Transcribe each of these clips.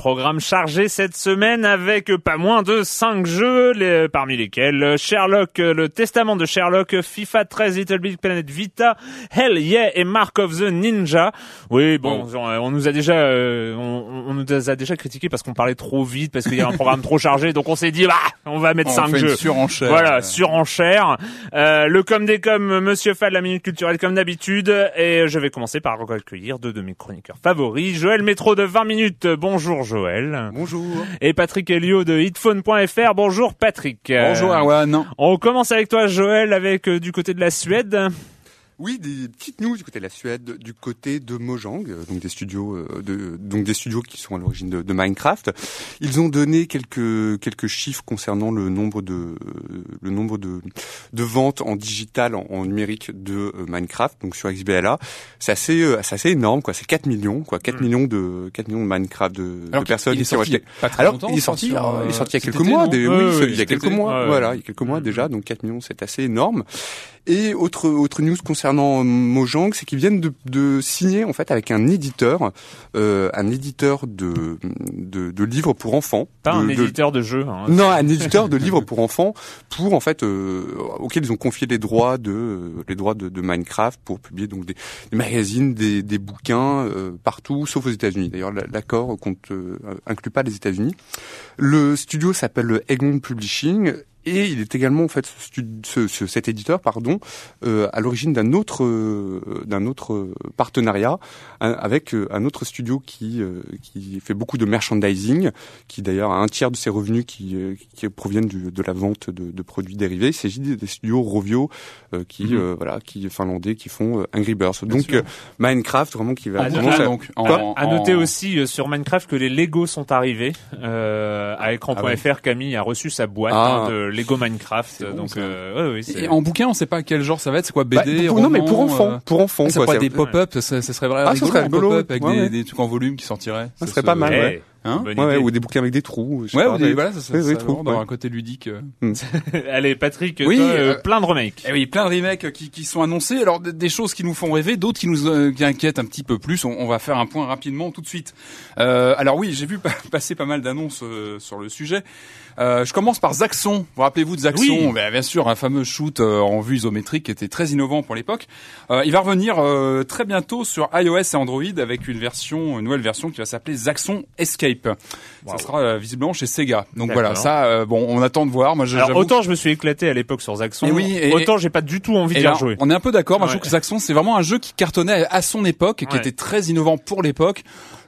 Programme chargé cette semaine avec pas moins de 5 jeux, parmi lesquels Sherlock, le testament de Sherlock, FIFA 13, Little Big Planet Vita, Hell Yeah et Mark of the Ninja. Oui, bon, on, nous a déjà, euh, on, nous a déjà critiqué parce qu'on parlait trop vite, parce qu'il y a un programme trop chargé, donc on s'est dit, bah, on va mettre 5 jeux. surenchère. Voilà, surenchère. Euh, le com des com, Monsieur Fall, la minute culturelle comme d'habitude, et je vais commencer par recueillir deux de mes chroniqueurs favoris. Joël Métro de 20 minutes, bonjour Joël. Bonjour. Et Patrick Helio de hitphone.fr. Bonjour Patrick. Bonjour Arwan. On commence avec toi Joël avec euh, du côté de la Suède. Oui, des petites news du côté de la Suède, du côté de Mojang, euh, donc des studios, euh, de, donc des studios qui sont à l'origine de, de, Minecraft. Ils ont donné quelques quelques chiffres concernant le nombre de le nombre de de ventes en digital, en, numérique de euh, Minecraft, donc sur XBLA. C'est assez c'est assez énorme, quoi. C'est 4 millions, quoi. 4 hmm. millions de 4 millions de Minecraft de, de personnes qui ont acheté. Alors, il est sorti, il est sorti il y a quelques mois, des, oui, il y a quelques mois, voilà, il y a quelques mois déjà, donc 4 millions, c'est assez énorme. Et autre autre news concernant Mojang, c'est qu'ils viennent de, de, signer en fait avec un éditeur, euh, un éditeur de, de, de livres pour enfants. Pas un éditeur de jeux. Hein, non, un éditeur de livres pour enfants, pour en fait euh, auquel ils ont confié les droits de les droits de, de Minecraft pour publier donc des, des magazines, des, des bouquins euh, partout, sauf aux États-Unis. D'ailleurs, l'accord compte euh, inclut pas les États-Unis. Le studio s'appelle Egmont Publishing et il est également en fait ce, ce, cet éditeur pardon euh, à l'origine d'un autre euh, d'un autre partenariat avec euh, un autre studio qui qui fait beaucoup de merchandising qui d'ailleurs a un tiers de ses revenus qui, qui proviennent du, de la vente de, de, produits dérivés. Il s'agit des studios Rovio qui mhm. voilà qui finlandais qui font Angry Birds. Donc Minecraft vraiment qui va à, noter, donc, à noter aussi sur Minecraft que les Lego sont arrivés à écran.fr ah Camille a reçu sa boîte ah. hein, de Lego Minecraft. donc, euh, ouais, et en bouquin, on sait pas quel genre ça va être. C'est quoi BD bah, Non, mais pour enfants. Euh, pour enfants. Ah, c'est quoi, des pop-up Ça, serait vraiment ah, rigolo, serait rigolo. pop-up avec des, des, trucs en volume qui sortiraient. Ça, serait pas mal. Ouais. Hein ouais, ou des bouquins avec des trous. Ouais, ou des, voilà, ça, ça, ça trous, dans un côté ludique. Euh. Hmm. Allez, Patrick, oui, toi, euh, plein de remakes. Eh oui, plein de remakes qui, qui sont annoncés. Alors, des, choses qui nous font rêver, d'autres qui nous euh, qui inquiètent un petit peu plus. On, on, va faire un point rapidement tout de suite. Euh, alors oui, j'ai vu passer pas mal d'annonces sur le sujet. Euh, je commence par Zaxxon. Vous rappelez-vous de Zaxxon oui. Ben, bien sûr, un fameux shoot en vue isométrique qui était très innovant pour l'époque. Euh, il va revenir très bientôt sur iOS et Android avec une version, une nouvelle version qui va s'appeler Zaxxon Escape. Ça sera euh, visiblement chez Sega. Donc voilà, ça, euh, bon, on attend de voir. Moi, Alors, autant je me suis éclaté à l'époque sur Zaxxon, et oui, et, autant j'ai pas du tout envie d'y rejouer. On est un peu d'accord. Moi, je trouve que Zaxxon, c'est vraiment un jeu qui cartonnait à son époque, qui était très innovant pour l'époque.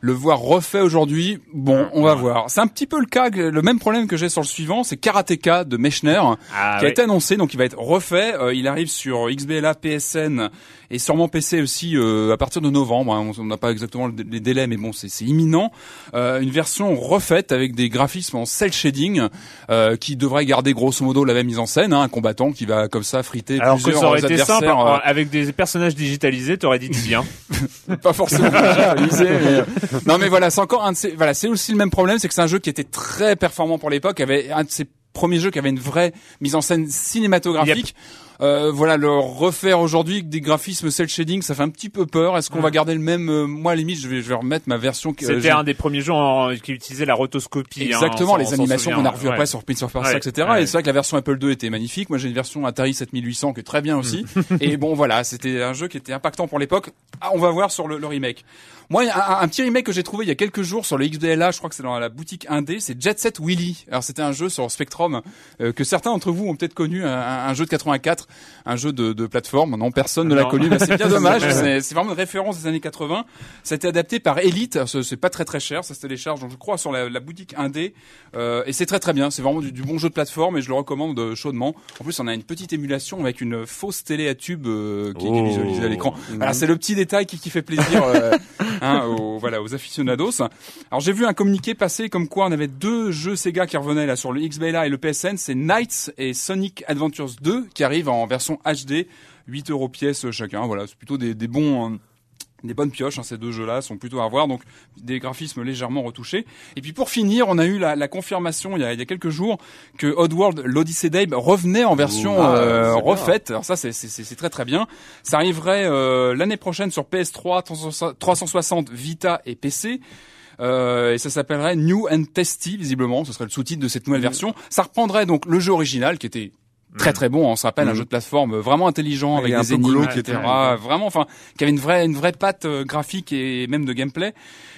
Le voir refait aujourd'hui, bon, on va voir. C'est un petit peu le cas, le même problème que j'ai sur le suivant, c'est Karateka de Mechner, Ah, qui a été annoncé, donc il va être refait. Euh, il arrive sur XBLA, PSN et sûrement PC aussi euh, à partir de novembre. hein. On n'a pas exactement le- les délais, mais bon, c'est imminent. Euh, une version refaite avec des graphismes en cel shading euh, qui devrait garder grosso modo la même mise en scène. Hein, un combattant qui va comme ça friter Alors que plusieurs ça aurait été simple, euh, avec des personnages digitalisés, t'aurais dit du bien. pas forcément digitalisé, mais non mais voilà c'est encore un de ces voilà c'est aussi le même problème c'est que c'est un jeu qui était très performant pour l'époque avait un de ces premiers jeux qui avait une vraie mise en scène cinématographique Euh, voilà le refaire aujourd'hui avec des graphismes cel shading ça fait un petit peu peur est-ce qu'on va garder le même euh, moi à la limite je vais je vais remettre ma version euh, C'était un des premiers jeux en- qui utilisait la rotoscopie. hein, Exactement, les animations qu'on a revues ouais. après sur Prince of Persia, Ouais, etc. Et c'est vrai que la version Apple II était magnifique. Moi, j'ai une version Atari 7800 qui est très bien aussi. Mm. et bon, voilà, c'était un jeu qui était impactant pour l'époque. Ah, on va voir sur le, le remake. Moi, un, un petit remake que j'ai trouvé il y a quelques jours sur le XBLA, je crois que c'est dans la boutique indé, c'est Jet Set Willy. Alors, c'était un jeu sur Spectrum euh, que certains d'entre vous ont peut-être connu, un, un jeu de 84, un jeu de, de plateforme. Non, personne ne l'a connu. Bah, c'est bien dommage. c'est vraiment une référence des années 80. Ça a été adapté par Elite. C'est pas très très cher. Ça se télécharge, donc, je crois, sur la, la boutique indé. Euh, et c'est très très bien. C'est vraiment du, du bon jeu de plateforme et je le recommande euh, chaudement. En plus, on a une petite émulation avec une fausse télé à tube euh, qui, qui est Oh. visualisée à l'écran. Voilà, c'est le petit détail qui, qui fait plaisir hein, aux, voilà, aux aficionados. Alors j'ai vu un communiqué passer comme quoi on avait deux jeux Sega qui revenaient là sur le XBLA et le PSN. C'est Knights et Sonic Adventures 2 qui arrivent en version HD, 8 euros pièce chacun. Voilà, c'est plutôt des, des bons. Des bonnes pioches, hein, ces deux jeux-là sont plutôt à voir, donc des graphismes légèrement retouchés. Et puis pour finir, on a eu la, la confirmation il y, a, il y a quelques jours que Oddworld l'Odyssey d'Abe revenait en version Ah, euh, bien. refaite. Alors ça, c'est- très très bien. Ça arriverait euh, l'année prochaine sur PS3, 360, Vita et PC. Euh, et ça s'appellerait New and Testy, visiblement. Ce serait le sous-titre de cette nouvelle Mm. version. Ça reprendrait donc le jeu original qui était très très bon. On se rappelle un Mm. jeu de plateforme vraiment intelligent avec des énigmes, etc. Vraiment, enfin, qui avait une vraie une vraie patte euh, graphique et même de gameplay.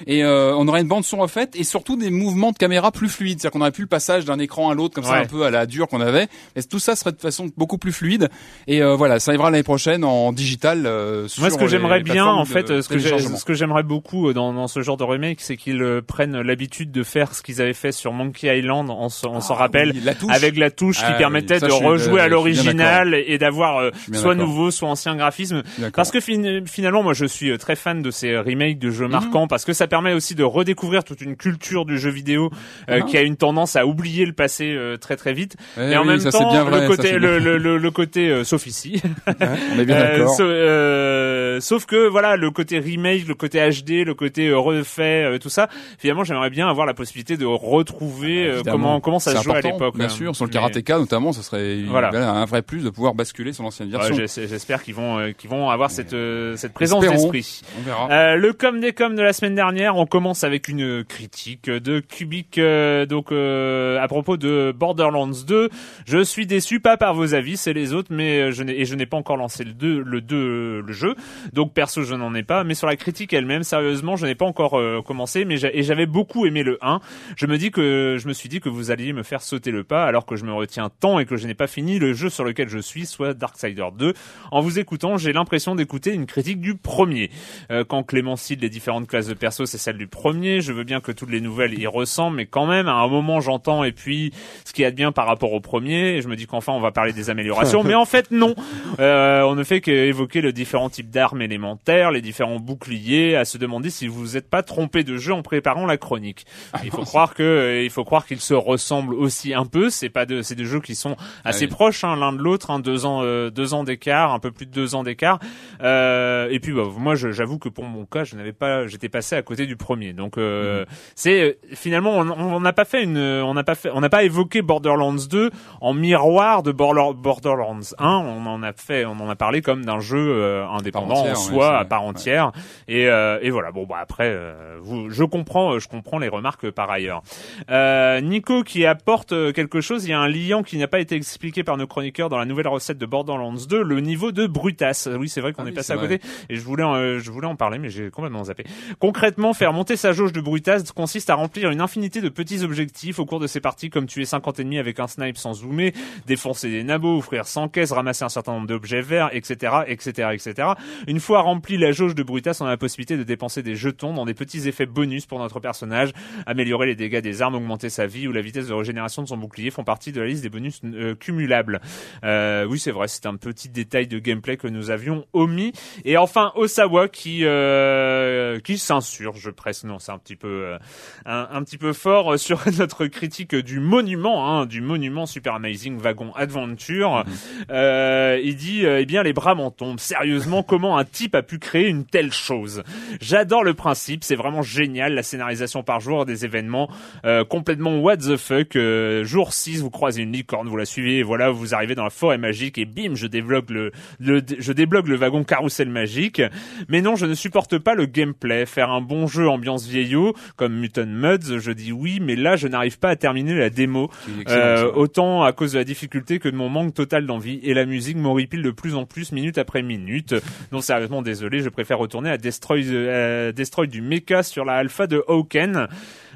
Et euh, on aurait une bande son refaite et surtout des mouvements de caméra plus fluides. C'est-à-dire qu'on aurait plus le passage d'un écran à l'autre comme ça Ouais. un peu à la dure qu'on avait. Et tout ça serait de façon beaucoup plus fluide. Et euh, voilà, ça arrivera l'année prochaine en digital. euh, Moi, ce sur que j'aimerais bien, en fait, de ce que ce que j'aimerais beaucoup euh, dans, dans ce genre de remake, c'est qu'ils euh, prennent l'habitude de faire ce qu'ils avaient fait sur Monkey Island, on, on s'en Ah, rappelle, oui, la touche. avec la touche Ah qui oui, permettait ça, de rejouer à l'original et d'avoir euh, soit d'accord. nouveau, soit ancien graphisme. Parce que fin- finalement, moi, je suis euh, très fan de ces remakes de Mhm. jeux marquants parce que ça permet aussi de redécouvrir toute une culture du jeu vidéo euh, Ah. qui a une tendance à oublier le passé euh, très très vite. Eh et en oui, même ça, temps, bien vrai, le ça, côté, le, le, le, le côté euh, sauf ici. On est bien Euh, euh, sauf que voilà, le côté remake, le côté HD, le côté euh, refait, euh, tout ça. Finalement, j'aimerais bien avoir la possibilité de retrouver euh, Évidemment. comment comment ça se jouait à l'époque. Bien hein. sûr, sur le karatéka notamment, ce serait Voilà. voilà, un vrai plus de pouvoir basculer sur l'ancienne Ouais, version. j'es- J'espère qu'ils vont euh, qu'ils vont avoir cette euh, cette présence Espérons. d'esprit. On verra. Euh, le com des com de la semaine dernière, on commence avec une critique de Cubic euh, donc euh, à propos de Borderlands 2. Je suis déçu pas par vos avis, c'est les autres mais euh, je n'ai et je n'ai pas encore lancé le 2 le 2 le jeu. Donc perso, je n'en ai pas, mais sur la critique elle-même, sérieusement, je n'ai pas encore euh, commencé mais j'avais beaucoup aimé le 1. Je me dis que je me suis dit que vous alliez me faire sauter le pas alors que je me retiens tant et que je n'ai pas fini le jeu sur lequel je suis, soit Darksider 2. En vous écoutant, j'ai l'impression d'écouter une critique du premier. Euh, quand Clément cite les différentes classes de perso, c'est celle du premier. Je veux bien que toutes les nouvelles y ressemblent, mais quand même, à un moment, j'entends et puis ce qu'il y a de bien par rapport au premier. Et je me dis qu'enfin, on va parler des améliorations, mais en fait, non. Euh, on ne fait qu'évoquer le différents types d'armes élémentaires, les différents boucliers, à se demander si vous vous êtes pas trompé de jeu en préparant la chronique. Il faut croire que, euh, il faut croire qu'ils se ressemblent aussi un peu. C'est pas de, c'est des jeux qui sont assez oui. Proches hein, l'un de l'autre, hein, deux ans, euh, deux ans d'écart, un peu plus de deux ans d'écart. Euh, et puis bah, moi, j'avoue que pour mon cas, je n'avais pas, j'étais passé à côté du premier. Donc euh, c'est euh, finalement, on n'a pas fait une, on n'a pas fait, on n'a pas évoqué Borderlands 2 en miroir de Border- Borderlands 1. On en a fait, on en a parlé comme d'un jeu euh, indépendant entière, en ouais, soi, à part Ouais. entière. Et, euh, et voilà. Bon bah après, euh, vous, je comprends, je comprends les remarques par ailleurs. Euh, Nico qui apporte quelque chose. Il y a un lien qui n'a pas été expliqué par nos chroniqueurs dans la nouvelle recette de Borderlands 2, le niveau de Brutas. Oui, c'est vrai qu'on Ah est oui, passé c'est à côté et je voulais, en- euh, je voulais en parler, mais j'ai complètement zappé. Concrètement, faire monter sa jauge de Brutas consiste à remplir une infinité de petits objectifs au cours de ces parties, comme tuer 50 ennemis avec un snipe sans zoomer, défoncer des nabos, ouvrir 100 caisses, ramasser un certain nombre d'objets verts, etc., etc., etc. Une fois rempli la jauge de Brutas, on a la possibilité de dépenser des jetons dans des petits effets bonus pour notre personnage, améliorer les dégâts des armes, augmenter sa vie ou la vitesse de régénération de son bouclier font partie de la liste des bonus euh, cumulables. Euh, oui, c'est vrai, c'est un petit détail de gameplay que nous avions omis. Et enfin, Osawa qui euh, qui s'insurge presque, non, c'est un petit peu euh, un, un petit peu fort sur notre critique du monument, hein, du monument Super Amazing Wagon Adventure. Euh, il dit, euh, eh bien, les bras m'en tombent. Sérieusement, comment un type a pu créer une telle chose? J'adore le principe, c'est vraiment génial, la scénarisation par jour des événements euh, complètement what the fuck. Euh, jour 6, vous croisez une licorne, vous la suivez, et voilà, vous arrivez dans la forêt magique, et bim, je débloque le, le je débloque le wagon carrousel magique. Mais non, je ne supporte pas le gameplay. Faire un bon jeu ambiance vieillot, comme Mutant Muds, je dis oui, mais là, je n'arrive pas à terminer la démo. Euh, autant à cause de la difficulté que de mon manque total d'envie et la musique m'horripile de plus en plus minute après minute. Non sérieusement désolé, je préfère retourner à Destroy, euh, Destroy du mecha sur la alpha de Hawken.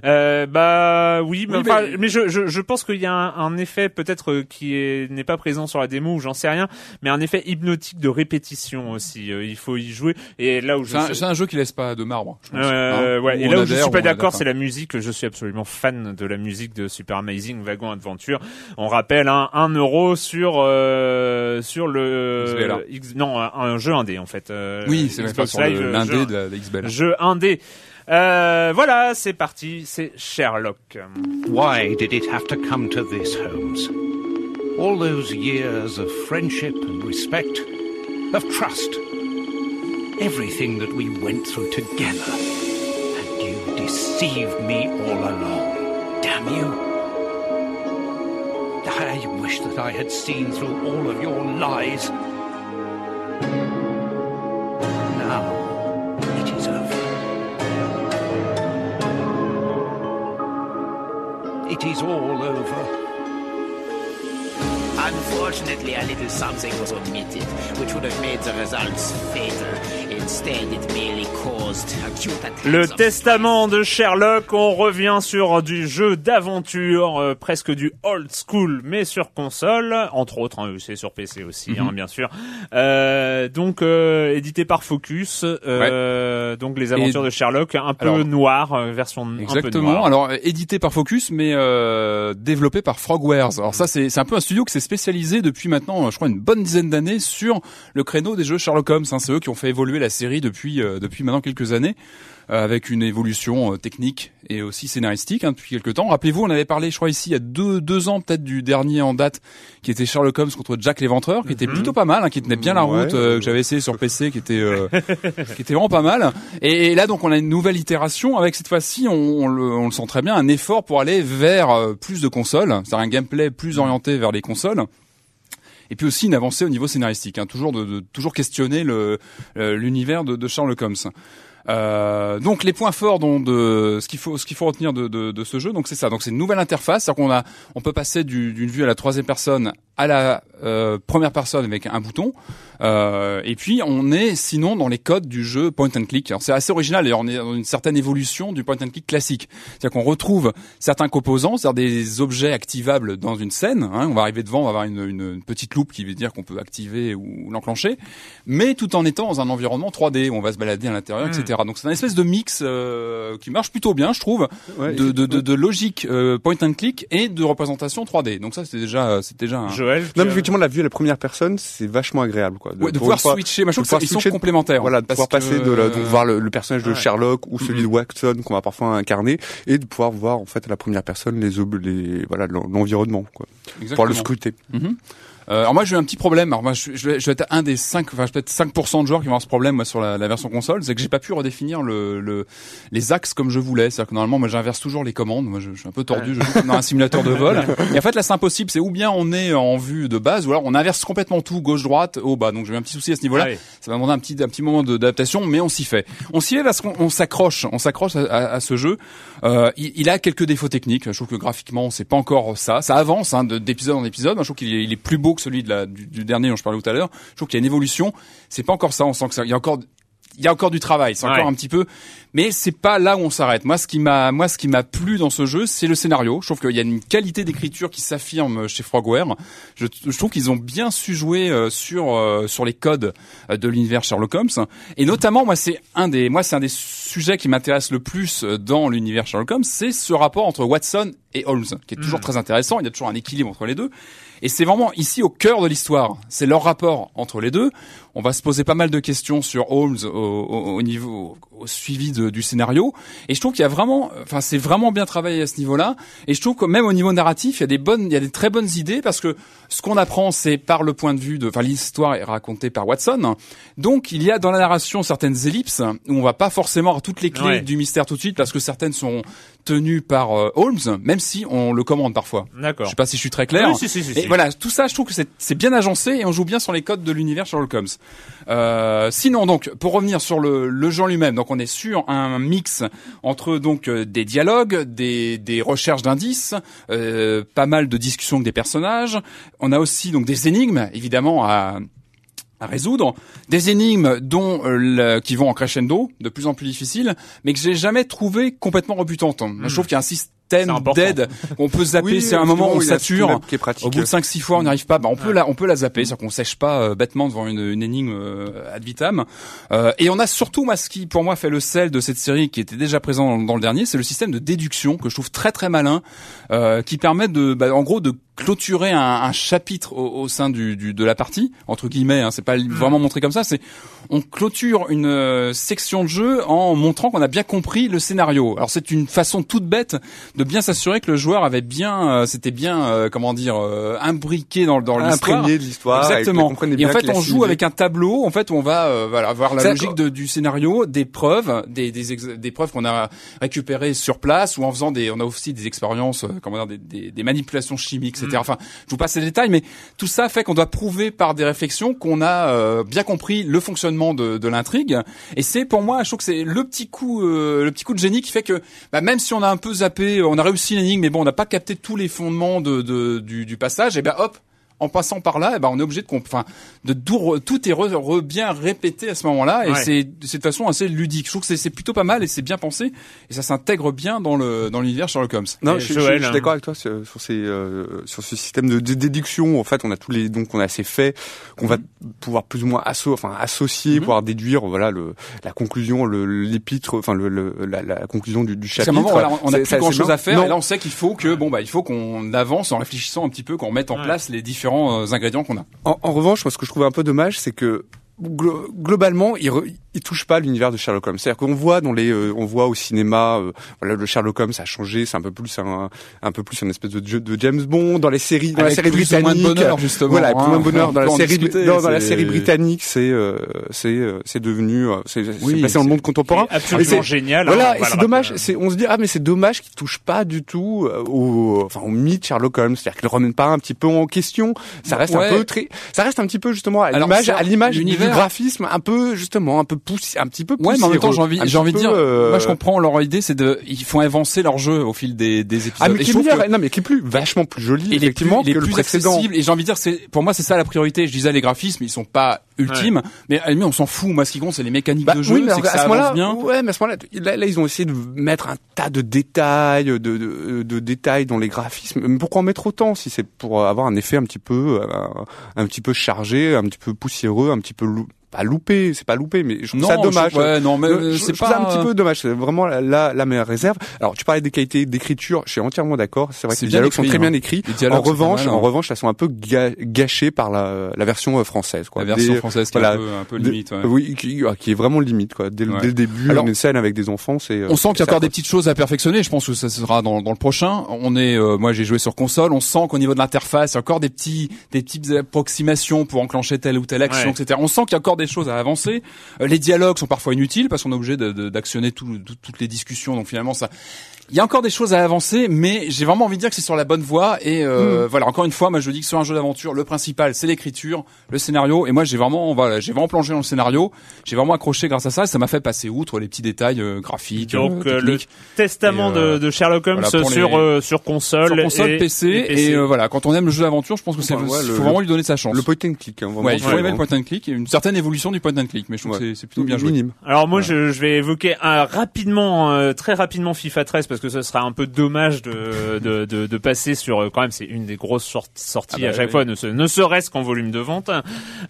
Euh, bah oui, mais, Oui, enfin, mais- mais je, je, je pense qu'il y a un, un effet peut-être euh, qui est- n'est pas présent sur la démo ou j'en sais rien, mais un effet hypnotique de répétition aussi. Euh, il faut y jouer et là où je C'est un, sais- c'est un jeu qui laisse pas de marbre. Je pense. euh, Hein. ouais. Ou Et on là où je adhère, suis pas d'accord, c'est la musique. Je suis absolument fan de la musique de Super Amazing Wagon Adventure. On rappelle hein, un euro sur euh, sur le. X- non un, jeu indé en fait. euh, Oui, c'est vrai, Xbox Live, l'indé jeu- de la, la. Jeu indé. Euh, voilà, c'est parti, c'est Sherlock. Why did it have to come to this, Holmes? All those years of friendship and respect, of trust, everything that we went through together. And you deceived me all along. Damn you. I wish that I had seen through all of your lies. Is all over. Unfortunately, a little something was omitted, which would have made the results fatal. Le of testament de Sherlock, on revient sur du jeu d'aventure, euh, presque du old school, mais sur console, entre autres, hein, c'est sur PC aussi, Mhm. hein, bien sûr. Euh, donc euh, édité par Focus, euh, donc les aventures Et- de Sherlock, un peu Alors- noir, euh, version un peu Exactement. noire. Alors édité par Focus, mais euh, développé par Frogwares. Alors ça, c'est c'est un peu un studio qui s'est spécialisé depuis maintenant, je crois, une bonne dizaine d'années sur le créneau des jeux Sherlock Holmes. hein. C'est eux qui ont fait évoluer la série depuis euh, depuis maintenant quelques années. euh, avec une évolution euh, technique et aussi scénaristique hein, depuis quelques temps. Rappelez-vous, on avait parlé, je crois ici il y a deux deux ans peut-être du dernier en date, qui était Sherlock Holmes contre Jack l'Éventreur, qui était plutôt pas mal, hein, qui tenait bien la Ouais. route, euh, que j'avais essayé sur PC, qui était euh, qui était vraiment pas mal. Et, et là donc on a une nouvelle itération avec cette fois-ci, on, on le, on le sent très bien, un effort pour aller vers plus de consoles, c'est-à-dire un gameplay plus orienté vers les consoles. Et puis aussi une avancée au niveau scénaristique, hein, toujours de, de- toujours questionner le l'univers de, de Sherlock Holmes. Euh, donc les points forts dont de ce qu'il faut ce qu'il faut retenir de, de, de ce jeu donc c'est ça donc c'est une nouvelle interface c'est-à-dire qu'on a on peut passer du- d'une vue à la troisième personne à la euh, première personne avec un bouton euh, et puis on est sinon dans les codes du jeu point and click. Alors c'est assez original. Et on est dans une certaine évolution du point and click classique. C'est-à-dire qu'on retrouve certains composants c'est-à-dire des objets activables dans une scène hein, on va arriver devant on va avoir une, une, petite loupe qui veut dire qu'on peut activer ou l'enclencher mais tout en étant dans un environnement 3D où on va se balader à l'intérieur etc donc c'est un espèce de mix euh, qui marche plutôt bien je trouve Ouais, de, de, de, de logique euh, point and click et de représentation 3D donc ça c'était déjà c'était déjà un... Joël, Non, mais effectivement, la vue à la première personne, c'est vachement agréable, quoi. Ouais, de pour pouvoir une fois- switcher mais je trouve de pouvoir que ça- ils sont complémentaires Voilà, de pouvoir passer de la, donc voir le, le personnage de Ouais. Sherlock ou celui de Watson qu'on va parfois incarner et de pouvoir voir en fait à la première personne les ob- les voilà l'en- l'environnement quoi. Pouvoir le Exactement. scruter. Mhm. Euh, alors moi j'ai eu un petit problème. Alors moi je, je, vais, je vais être un des 5 enfin peut-être 5% de joueurs qui vont avoir ce problème moi sur la, la version console, c'est que j'ai pas pu redéfinir le, le les axes comme je voulais. C'est-à-dire que normalement moi j'inverse toujours les commandes. Moi je, je suis un peu tordu, je joue comme dans un simulateur de vol. Et en fait là c'est impossible. C'est ou bien on est en vue de base ou alors on inverse complètement tout gauche droite haut bas. Donc j'ai eu un petit souci à ce niveau-là. Ah oui. Ça va demander un petit un petit moment d'adaptation, mais on s'y fait. On s'y fait parce qu'on on s'accroche, on s'accroche à, à- à ce jeu. Euh, il, il a quelques défauts techniques. Je trouve que graphiquement c'est pas encore ça. Ça avance hein, de- d'épisode en épisode. Je trouve qu'il est, il est plus beau que celui de la, du, du dernier dont je parlais tout à l'heure. Je trouve qu'il y a une évolution. C'est pas encore ça. On sent que ça, il y a encore il y a encore du travail, c'est encore Ouais. un petit peu, mais c'est pas là où on s'arrête. Moi, ce qui m'a, moi, ce qui m'a plu dans ce jeu, c'est le scénario. Je trouve qu'il y a une qualité d'écriture qui s'affirme chez Frogware. Je, je trouve qu'ils ont bien su jouer euh, sur euh, sur les codes euh, de l'univers Sherlock Holmes, et notamment, moi, c'est un des, moi, c'est un des sujets qui m'intéresse le plus dans l'univers Sherlock Holmes, c'est ce rapport entre Watson et Holmes, qui est toujours très intéressant. Il y a toujours un équilibre entre les deux. Et c'est vraiment ici au cœur de l'histoire. C'est leur rapport entre les deux. On va se poser pas mal de questions sur Holmes au, au- au niveau au suivi de- du scénario. Et je trouve qu'il y a vraiment, enfin c'est vraiment bien travaillé à ce niveau-là. Et je trouve que même au niveau narratif, il y a des bonnes, il y a des très bonnes idées parce que ce qu'on apprend, c'est par le point de vue de, enfin l'histoire est racontée par Watson. Donc il y a dans la narration certaines ellipses où on va pas forcément avoir toutes les clés Ouais. du mystère tout de suite parce que certaines sont tenues par euh, Holmes, même si on le commande parfois. Je D'accord. sais pas si je suis très clair. Oui, si, si, si, et voilà, tout ça, je trouve que c'est- bien agencé et on joue bien sur les codes de l'univers Sherlock Holmes. Euh, sinon, donc, pour revenir sur le, le jeu lui-même, donc on est sur un mix entre donc euh, des dialogues, des, des recherches d'indices, euh, pas mal de discussions avec des personnages. On a aussi donc des énigmes, évidemment, à à résoudre, des énigmes dont euh, le- qui vont en crescendo, de plus en plus difficiles, mais que j'ai jamais trouvé complètement rebutantes. Je trouve qu'il y a un système important. d'aide qu'on peut zapper, Oui, c'est un moment où on sature. qui est. Au bout de 5 6 fois, on n'y arrive pas. Bah, on peut la on peut la zapper, c'est-à-dire qu'on sèche pas euh, bêtement devant une, une énigme euh, ad vitam. Euh, et on a surtout moi ce qui pour moi fait le sel de cette série qui était déjà présent dans, dans le dernier, c'est le système de déduction que je trouve très très malin euh, qui permet de bah, en gros de clôturer un, un chapitre au, au sein du, du de la partie entre guillemets hein, c'est pas vraiment montré comme ça c'est on clôture une euh, section de jeu en montrant qu'on a bien compris le scénario alors c'est une façon toute bête de bien s'assurer que le joueur avait bien euh, c'était bien euh, comment dire euh, imbriqué dans dans l'histoire imprégné de l'histoire. Exactement. Et en fait, on joue avec un tableau, en fait, on va euh, voilà voir la logique de- du scénario, des preuves, des des, ex- des preuves qu'on a récupérées sur place, ou en faisant des, on a aussi des expériences, euh, comment dire, des, des, des manipulations chimiques, etc. Enfin, je vous passe les détails, mais tout ça fait qu'on doit prouver par des réflexions qu'on a euh, bien compris le fonctionnement de, de l'intrigue. Et c'est pour moi, je trouve que c'est le petit coup, euh, le petit coup de génie qui fait que bah, même si on a un peu zappé, on a réussi l'énigme, mais bon, on n'a pas capté tous les fondements de, de- du, du passage, et ben hop en passant par là, eh ben on est obligé de, enfin, de tout, re- tout est re- re- bien répété à ce moment-là, et Ouais. c'est de façon assez ludique. Je trouve que c'est- c'est plutôt pas mal et c'est bien pensé, et ça s'intègre bien dans le dans l'univers Sherlock Holmes. Non, Et je, je- je suis hein. d'accord avec toi sur, sur ces euh, sur ce système de, déduction. En fait, on a tous les donc on a ces faits qu'on va pouvoir plus ou moins asso enfin associer, Mhm. pouvoir déduire voilà le la conclusion, le l'épître, enfin le, le- la, la conclusion du, du chapitre. un moment, voilà, on a plus grand chose à faire, Non. et là on sait qu'il faut que bon bah il faut qu'on avance en réfléchissant un petit peu, qu'on mette en Ouais. place les différents euh, ingrédients qu'on a. En, revanche, moi, ce que je trouvais un peu dommage, c'est que glo- globalement, il, il touche pas l'univers de Sherlock Holmes. C'est-à-dire qu'on voit dans les, euh, on voit au cinéma, euh, voilà, le Sherlock Holmes a changé. C'est un peu plus un, un peu plus un espèce de de James Bond dans les séries, dans Avec la série plus ou moins de britannique. bonheur, justement, Voilà, plus moins hein. de bonheur On dans la série, discuter, dans, dans la série britannique, c'est, euh, c'est, euh, c'est devenu, euh, c'est, c'est Oui, passé dans le monde contemporain. Absolument génial. hein, Voilà, on et c'est dommage. C'est, on se dit ah mais c'est dommage qu'il touche pas du tout euh, au, enfin au mythe Sherlock Holmes, c'est-à-dire qu'il le remène pas un petit peu en question. Ça reste Ouais. un peu très, ça reste un petit peu justement à l'image, à l'image du graphisme, un peu justement, un peu poussé, un petit peu Ouais, mais en même temps, j'ai envie, j'ai envie de dire, euh, moi je comprends leur idée, c'est de, ils font avancer leur jeu au fil des, des épisodes. Ah mais qui est que- non mais qui est plus vachement plus joli et les plus, effectivement que le plus précédent. accessibles. Et j'ai envie de dire, c'est pour moi c'est ça la priorité. Je disais les graphismes, ils sont pas ultimes, mais à on s'en fout. Moi, ce qui compte, c'est les mécaniques Bah, de jeu, oui, mais c'est que à ça ce avance moment-là, bien. ouais, mais à ce moment-là, là, là, ils ont essayé de mettre un tas de détails, de, de, de détails dans les graphismes. Mais pourquoi en mettre autant si c'est pour avoir un effet un petit peu, euh, un, petit peu chargé, un petit peu poussiéreux, un petit peu pas loupé, c'est pas loupé, mais je trouve ça je- dommage. ouais, non, mais Je- euh, je- c'est je trouve ça pas un petit peu dommage. C'est vraiment la, la, la meilleure réserve. Alors, tu parlais des qualités d'écriture. Je suis entièrement d'accord. C'est vrai que les dialogues sont très hein. bien écrits. Les dialogues En pas revanche, mal, hein. en revanche, elles sont un peu ga- gâchées par la, la version euh, française. Quoi. La version Des- française qui est un peu, un peu limite. ouais. Oui, qui, ah, qui est vraiment limite. Quoi. Dès, le- Ouais. dès le début, Alors, une scène avec des enfants, c'est. euh, On sent qu'il y a encore des petites choses à perfectionner. Je pense que ça sera dans, dans le prochain. On est, euh, moi, j'ai joué sur console. On sent qu'au niveau de l'interface, il y a encore des petits, des petites approximations pour enclencher telle ou telle action, Ouais. etc. On sent qu'il y a encore des choses à avancer. Euh, les dialogues sont parfois inutiles parce qu'on est obligé d'actionner tout- toutes les discussions. Donc finalement, ça, Il y a encore des choses à avancer, mais j'ai vraiment envie de dire que c'est sur la bonne voie. Et euh, voilà, encore une fois, moi je dis que sur un jeu d'aventure, le principal c'est l'écriture, le scénario. Et moi j'ai vraiment, voilà, j'ai vraiment plongé dans le scénario. J'ai vraiment accroché grâce à ça. Et ça m'a fait passer outre les petits détails euh, graphiques, Donc euh, euh, le testament Et, euh, de, de Sherlock Holmes voilà, sur les- euh, sur console, sur console, et, PC, et et, euh, voilà. Quand on aime le jeu d'aventure, je pense que c'est, ouais, le- faut vraiment lui donner sa chance. Le point and click, hein, vraiment. ouais, il faut aimer le point and click et une certaine évolution du point and click. Mais je trouve Ouais. que c'est, plutôt bien joué. Minime. Alors moi je, je vais évoquer un, rapidement, euh, très rapidement FIFA 13 parce que ce sera un peu dommage de, de, de, de passer sur euh, quand même c'est une des grosses sort- sorties Ah bah à chaque oui. fois, ne, se- ne serait-ce qu'en volume de vente.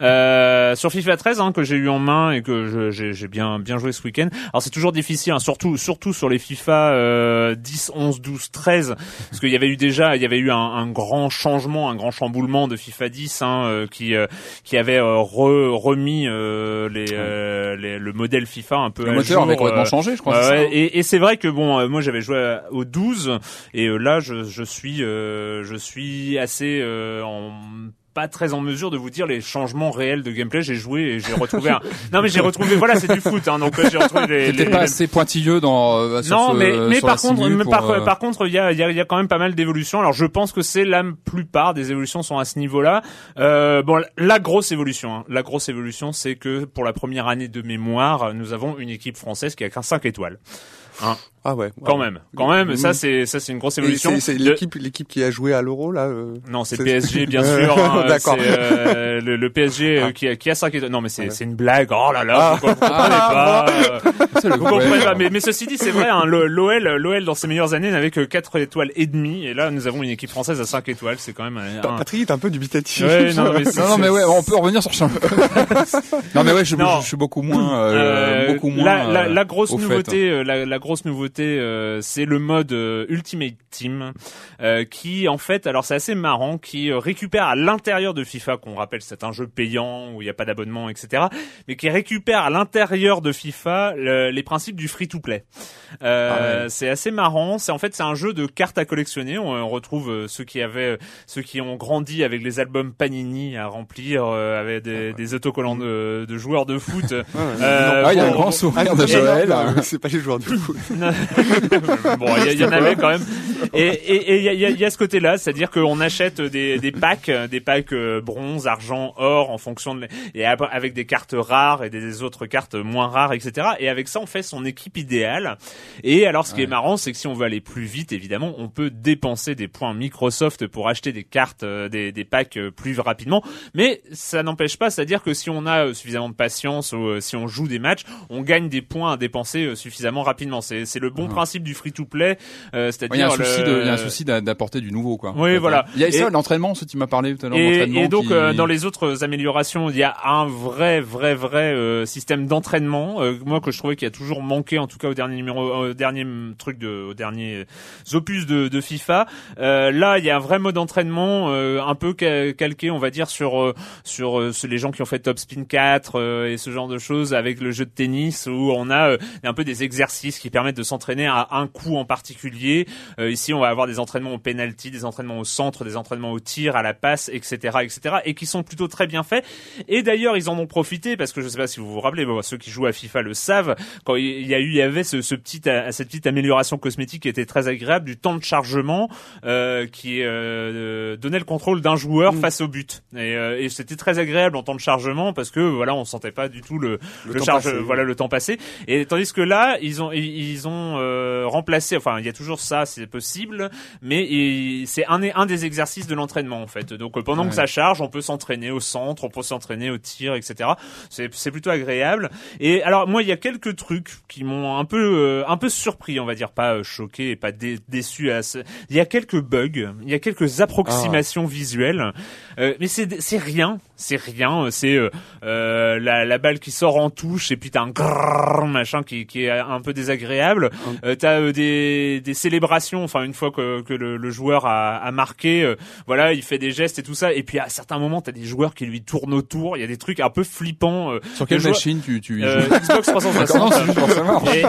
Euh, sur FIFA 13 hein, que j'ai eu en main et que j'ai bien bien joué ce week-end. Alors c'est toujours difficile, hein, surtout surtout sur les FIFA euh, 10, 11, 12, 13 parce qu'il y avait eu déjà il y avait eu un, un grand changement, un grand chamboulement de FIFA 10 hein, euh, qui euh, qui avait euh, re- remis euh, les, euh, les- le modèle FIFA un peu Le à moteur jour, avait complètement changé, je crois. Ouais, ça, ouais, hein. et, et c'est vrai que bon, euh, moi j'avais joué à- au 12 et euh, là je, je suis euh, je suis assez euh, en pas très en mesure de vous dire les changements réels de gameplay. J'ai joué et j'ai retrouvé. Un... Non mais j'ai retrouvé. Voilà, c'est du foot, hein, donc euh, j'ai retrouvé les. Pas assez pointilleux dans. euh, sur non, ce- mais mais sur par contre, mais par, euh, par contre, il y a il y y a quand même pas mal d'évolutions. Alors je pense que c'est la plupart des évolutions sont à ce niveau-là. Euh, bon, la grosse évolution, hein, la grosse évolution, c'est que pour la première année de mémoire, nous avons une équipe française qui a qu'un 5 étoiles. Ah ouais. Quand ouais. même, quand même, Mm. ça c'est ça c'est une grosse évolution. c'est- l'équipe, l'équipe qui a joué à l'Euro là. euh, Non, c'est PSG bien Euh, sûr. hein, d'accord. C'est euh, le, le PSG euh, Ah. qui a qui a 5 étoiles. Non, mais c'est Ouais. c'est une blague. Oh là là, Ah. vous comprenez Ah. pas. euh, c'est le Vous comprenez pas, mais, mais ceci dit, c'est vrai, hein, l'OL, l'OL dans ses meilleures années n'avait que 4 étoiles et demie, et là nous avons une équipe française à 5 étoiles, c'est quand même un... Patrick est un peu dubitatif. Ouais, non, mais c'est- Non, non, mais ouais, on peut revenir sur Sherlock. non, mais ouais, je, Non. je, je suis beaucoup moins, euh, Euh, beaucoup moins. la, la, euh, la grosse nouveauté, euh, la, la grosse nouveauté, euh, c'est le mode euh, Ultimate Team, euh, qui en fait, alors c'est assez marrant, qui euh, récupère à l'intérieur de FIFA, qu'on rappelle c'est un jeu payant où il n'y a pas d'abonnement, etc., mais qui récupère à l'intérieur de FIFA le- les principes du free-to-play. Euh, Ah C'est assez marrant. C'est en fait c'est un jeu de cartes à collectionner. On, on retrouve ceux qui avaient, ceux qui ont grandi avec les albums Panini à remplir, euh, avec des, des autocollants de, de joueurs de foot. Euh, Ah, il y a un grand sourire de Ah, Joël. C'est pas les joueurs de foot. Bon, il y, en avait quand même. Et et- et il y, a, y a- y a ce côté-là, c'est-à-dire qu'on achète des, des packs, euh, des packs euh, bronze, argent, or, en fonction de et avec des cartes rares et des autres cartes moins rares, etc. Et avec ça, on fait son équipe idéale. Et alors, ce qui est marrant, c'est que si on veut aller plus vite, évidemment, on peut dépenser des points Microsoft pour acheter des cartes, euh, des, des packs plus rapidement. Mais ça n'empêche pas, c'est-à-dire que si on a suffisamment de patience ou si on joue des matchs, on gagne des points à dépenser suffisamment rapidement. C'est c'est le bon principe du free-to-play, euh, Ouais, c'est-à-dire Il y a un souci le- de, il y a un souci d'a- d'apporter du nouveau, quoi. Oui, voilà. Il y a ça, Et- l'entraînement, ce tu m'as parlé tout à l'heure, et, et donc qui- euh, dans les autres améliorations, il y a un vrai, vrai, vrai euh, système d'entraînement. euh, moi que je trouvais qu'il a toujours manqué, en tout cas au dernier numéro, au dernier truc de, au dernier opus de, de FIFA. Euh, là, il y a un vrai mode d'entraînement, euh, un peu ca- calqué, on va dire, sur euh, sur euh, les gens qui ont fait Top Spin 4 euh, et ce genre de choses avec le jeu de tennis où on a euh, un peu des exercices qui permettent de s'entraîner à un coup en particulier. Euh, ici, on va avoir des entraînements au penalty, des entraînements au centre, des entraînements au tir, à la passe, etc., etc., et qui sont plutôt très bien faits. Et d'ailleurs, ils en ont profité parce que je sais pas si vous vous rappelez, bon, ceux qui jouent à FIFA le savent. Quand il y a eu, il y avait ce, ce petit, euh, cette petite amélioration cosmétique qui était très agréable du temps de chargement euh, qui euh, donnait le contrôle d'un joueur face au but. Et, euh, et c'était très agréable en temps de chargement parce que voilà, on sentait pas du tout le, Le le temps charge, passé. voilà le temps passé. Et tandis que là, ils ont ils, ils ont euh, remplacé. Enfin, il y a toujours ça, c'est possible, mais c'est un un des exercices de l'entraînement en fait. Donc euh, pendant Ouais. que ça charge, on peut s'entraîner au centre, on peut s'entraîner au tir, etc. C'est c'est plutôt agréable. Et alors moi, il y a quelques trucs qui m'ont un peu euh, un peu surpris, on va dire, pas euh, choqué et pas dé- déçu. À ce... Il y a quelques bugs, il y a quelques approximations visuelles, euh, mais c'est c'est rien, c'est rien. C'est euh, la, la balle qui sort en touche et puis t'as un grrrr, machin qui, qui est un peu désagréable. Euh, t'as euh, des, des célébrations, enfin une fois que, que le, le joueur a, a marqué, euh, voilà, il fait des gestes et tout ça. Et puis à certains moments, t'as des joueurs qui lui tournent autour. Il y a des trucs un peu flippants. euh, Sur quelle machine tu, tu y euh, joues? Xbox D'accord, non, 360. c'est juste pour savoir? Et,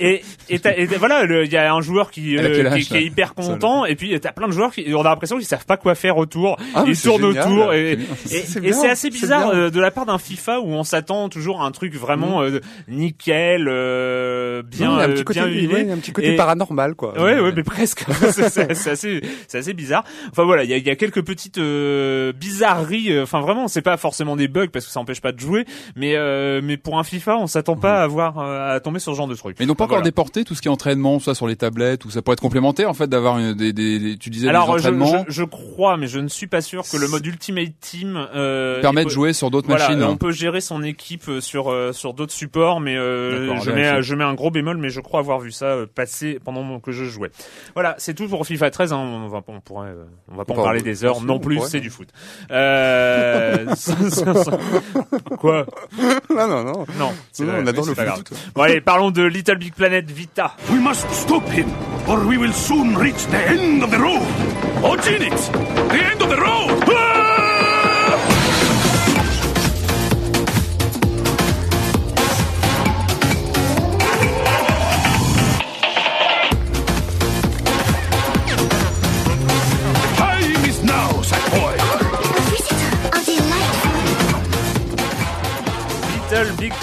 et, et, t'as- et voilà, il y a un joueur qui, euh, qui, qui est hyper content, et puis t'as plein de joueurs qui, on a l'impression qu'ils savent pas quoi faire autour. Ah, ils tournent génial. autour, et, C'est bien. bien, assez bizarre bien. euh, de la part d'un FIFA où on s'attend toujours à un truc Mm. vraiment euh, nickel, euh, bien, Il y a un petit côté Et- paranormal, quoi. Ouais, ouais, mais presque. c'est assez, c'est assez bizarre. Enfin voilà, il y a, il y a quelques petites euh, bizarreries. euh, Enfin vraiment, c'est pas forcément des bugs parce que ça empêche pas de jouer, mais euh, mais pour un FIFA, on s'attend pas à avoir euh, à tomber sur ce genre de truc. Mais ils n'ont pas encore voilà. déporté tout ce qui est entraînement, soit sur les tablettes, ou ça pourrait être complémentaire en fait d'avoir des, des, des- tu disais Alors des je, entraînements je, je crois, mais je ne suis pas sûr que le mode Ultimate Team euh, permet de jouer sur d'autres Voilà, machines. on peut gérer son équipe euh, sur euh, sur d'autres supports, mais euh, je mets je mets un gros bémol, mais je crois avoir vu ça euh, passer pendant que je jouais. Voilà, c'est tout pour FIFA 13. Hein, on va on pourrait euh, on va pas en parler des heures non on plus, c'est du foot. Euh, Quoi? Non, non, non. Non, Non, pas- on adore c'est le pas foot. grave. Bon allez, parlons de Little Big Planet Vita. We must stop him, or we will soon reach the end of the road. Oh, Genix! The end of the road!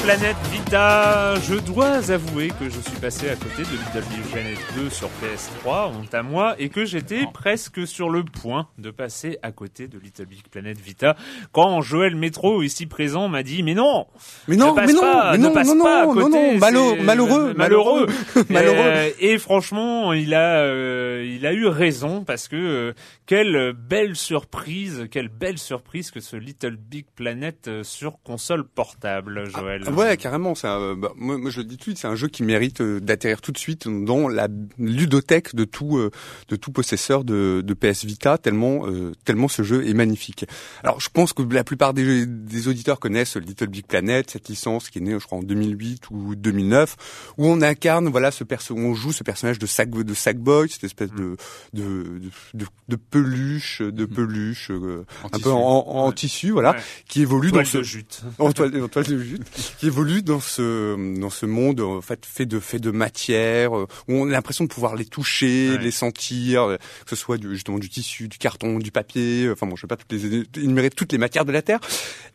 Little Vita, je dois avouer que je suis passé à côté de Little Big Planet 2 sur PS3, honte à moi, et que j'étais presque sur le point de passer à côté de Little Big Planet Vita quand Joël Métro, ici présent, m'a dit mais non, Mais non, ne passe mais non, pas, mais ne non, passe non, pas à côté, non, non, malo- malheureux, malheureux, malheureux. Euh, et franchement, il a, euh, il a eu raison parce que euh, quelle belle surprise, quelle belle surprise que ce Little Big Planet euh, sur console portable, Joël. Ah Ouais, carrément. C'est un, bah, moi, moi, je le dis tout de suite, c'est un jeu qui mérite euh, d'atterrir tout de suite dans la ludothèque de tout euh, de tout possesseur de, de PS Vita, tellement euh, tellement ce jeu est magnifique. Alors, je pense que la plupart des, des auditeurs connaissent Little Big Planet, cette licence qui est née, je crois, en 2008 ou 2009, où on incarne, voilà, ce perso, on joue ce personnage de Sack de Sackboy, cette espèce de de, de, de, peluche, de peluche, euh, En un tissu. peu en, en Ouais. tissu, voilà, Ouais. qui évolue Toile dans ce de jute. en toile, en toile de jute, qui évolue dans ce dans ce monde en fait fait de fait de matière euh, où on a l'impression de pouvoir les toucher, Ouais. les sentir, euh, que ce soit du, justement du tissu, du carton, du papier. euh, Enfin bon, je vais pas toutes les énumérer toutes les matières de la terre.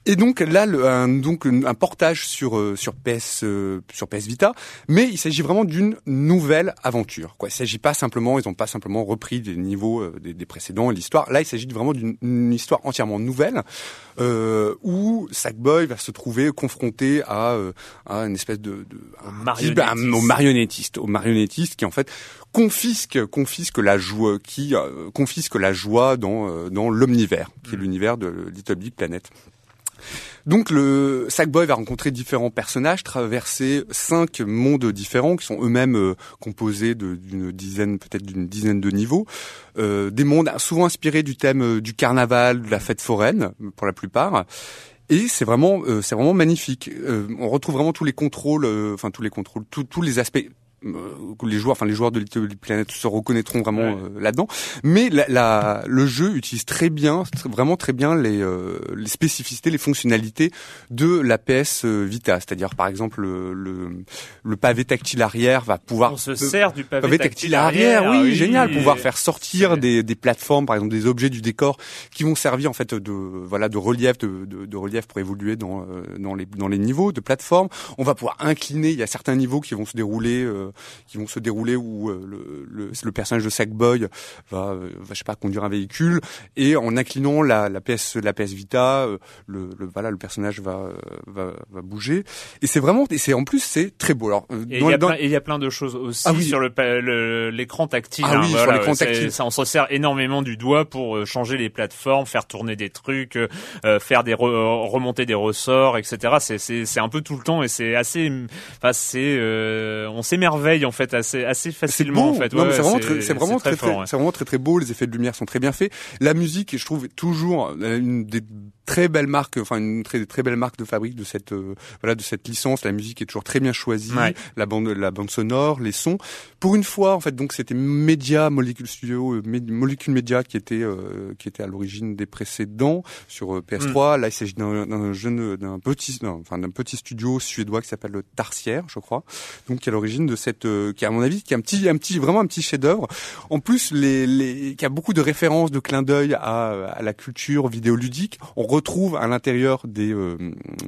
Et donc là, le, un, donc un portage sur sur PS sur PS Vita, mais il s'agit vraiment d'une nouvelle aventure. Quoi, il s'agit pas simplement, ils ont pas simplement repris des niveaux des, des précédents et l'histoire. Là, il s'agit vraiment d'une une histoire entièrement nouvelle euh, où Sackboy va se trouver confronté à, euh, à une espèce de, de un type- marionnettiste. un- au marionnettiste, au marionnettiste qui en fait confisque confisque la joie, qui euh, confisque la joie dans euh, dans l'omnivers, qui est l'univers de Little Big Planet. Donc le Sackboy va rencontrer différents personnages, traverser cinq mondes différents qui sont eux-mêmes euh, composés d'une dizaine, peut-être d'une dizaine de niveaux, euh, des mondes souvent inspirés du thème euh, du carnaval, de la fête foraine pour la plupart. Et c'est vraiment, euh, c'est vraiment magnifique. Euh, on retrouve vraiment tous les contrôles, euh, enfin tous les contrôles, tous- les aspects les joueurs, enfin les joueurs de Little Planet se reconnaîtront vraiment Ouais. euh, là-dedans. Mais la, la- le jeu utilise très bien, vraiment très bien les, euh, les spécificités, les fonctionnalités de la PS Vita. C'est-à-dire par exemple le, le, le pavé tactile arrière va pouvoir On se euh, sert du pavé, pavé tactile arrière, oui, génial, oui. pouvoir faire sortir des, des plateformes, par exemple des objets du décor, qui vont servir en fait de voilà de relief, de, de, de relief pour évoluer dans euh, dans les dans les niveaux de plateforme. On va pouvoir incliner. Il y a certains niveaux qui vont se dérouler, euh, qui vont se dérouler où euh, le, le, le personnage de Sackboy va, euh, va je sais pas conduire un véhicule et en inclinant la, la PS la PS Vita, euh, le, le voilà le personnage va euh, va, va bouger. Et c'est vraiment et c'est en plus c'est très beau. Alors euh, Et il y, a dans- y a plein de choses aussi Ah oui. sur le l'écran tactile. Ah hein, oui, sur voilà, l'écran tactile. Ça, on se sert énormément du doigt pour euh, changer les plateformes, faire tourner des trucs, euh, euh, faire des re- remonter des ressorts, etc. C'est c'est c'est un peu tout le temps et c'est assez. Enfin, c'est euh, on s'émerveille en fait assez assez C'est facilement en fait. Ouais, mais c'est vraiment très, c'est vraiment très, très, fort, ouais. c'est vraiment très très beau. Les effets de lumière sont très bien faits. La musique, je trouve, toujours euh, une des très belles marques, enfin une très très belle marque de fabrique de cette euh, voilà de cette licence. La musique est toujours très bien choisie. Ouais. La bande la bande sonore, les sons. Pour une fois, en fait, donc c'était Media Molecule Studio, euh, Molecule Media qui était euh, qui était à l'origine des précédents sur euh, PS3. Là, il s'agit d'un jeune d'un petit enfin d'un petit studio suédois qui s'appelle le Tarsière, je crois. Donc qui est à l'origine de cette euh, qui à mon avis qui est un petit un petit vraiment un petit chef-d'œuvre. En plus, les, les qui a beaucoup de références, de clins d'œil à, à la culture vidéoludique. On retrouve à l'intérieur des, euh,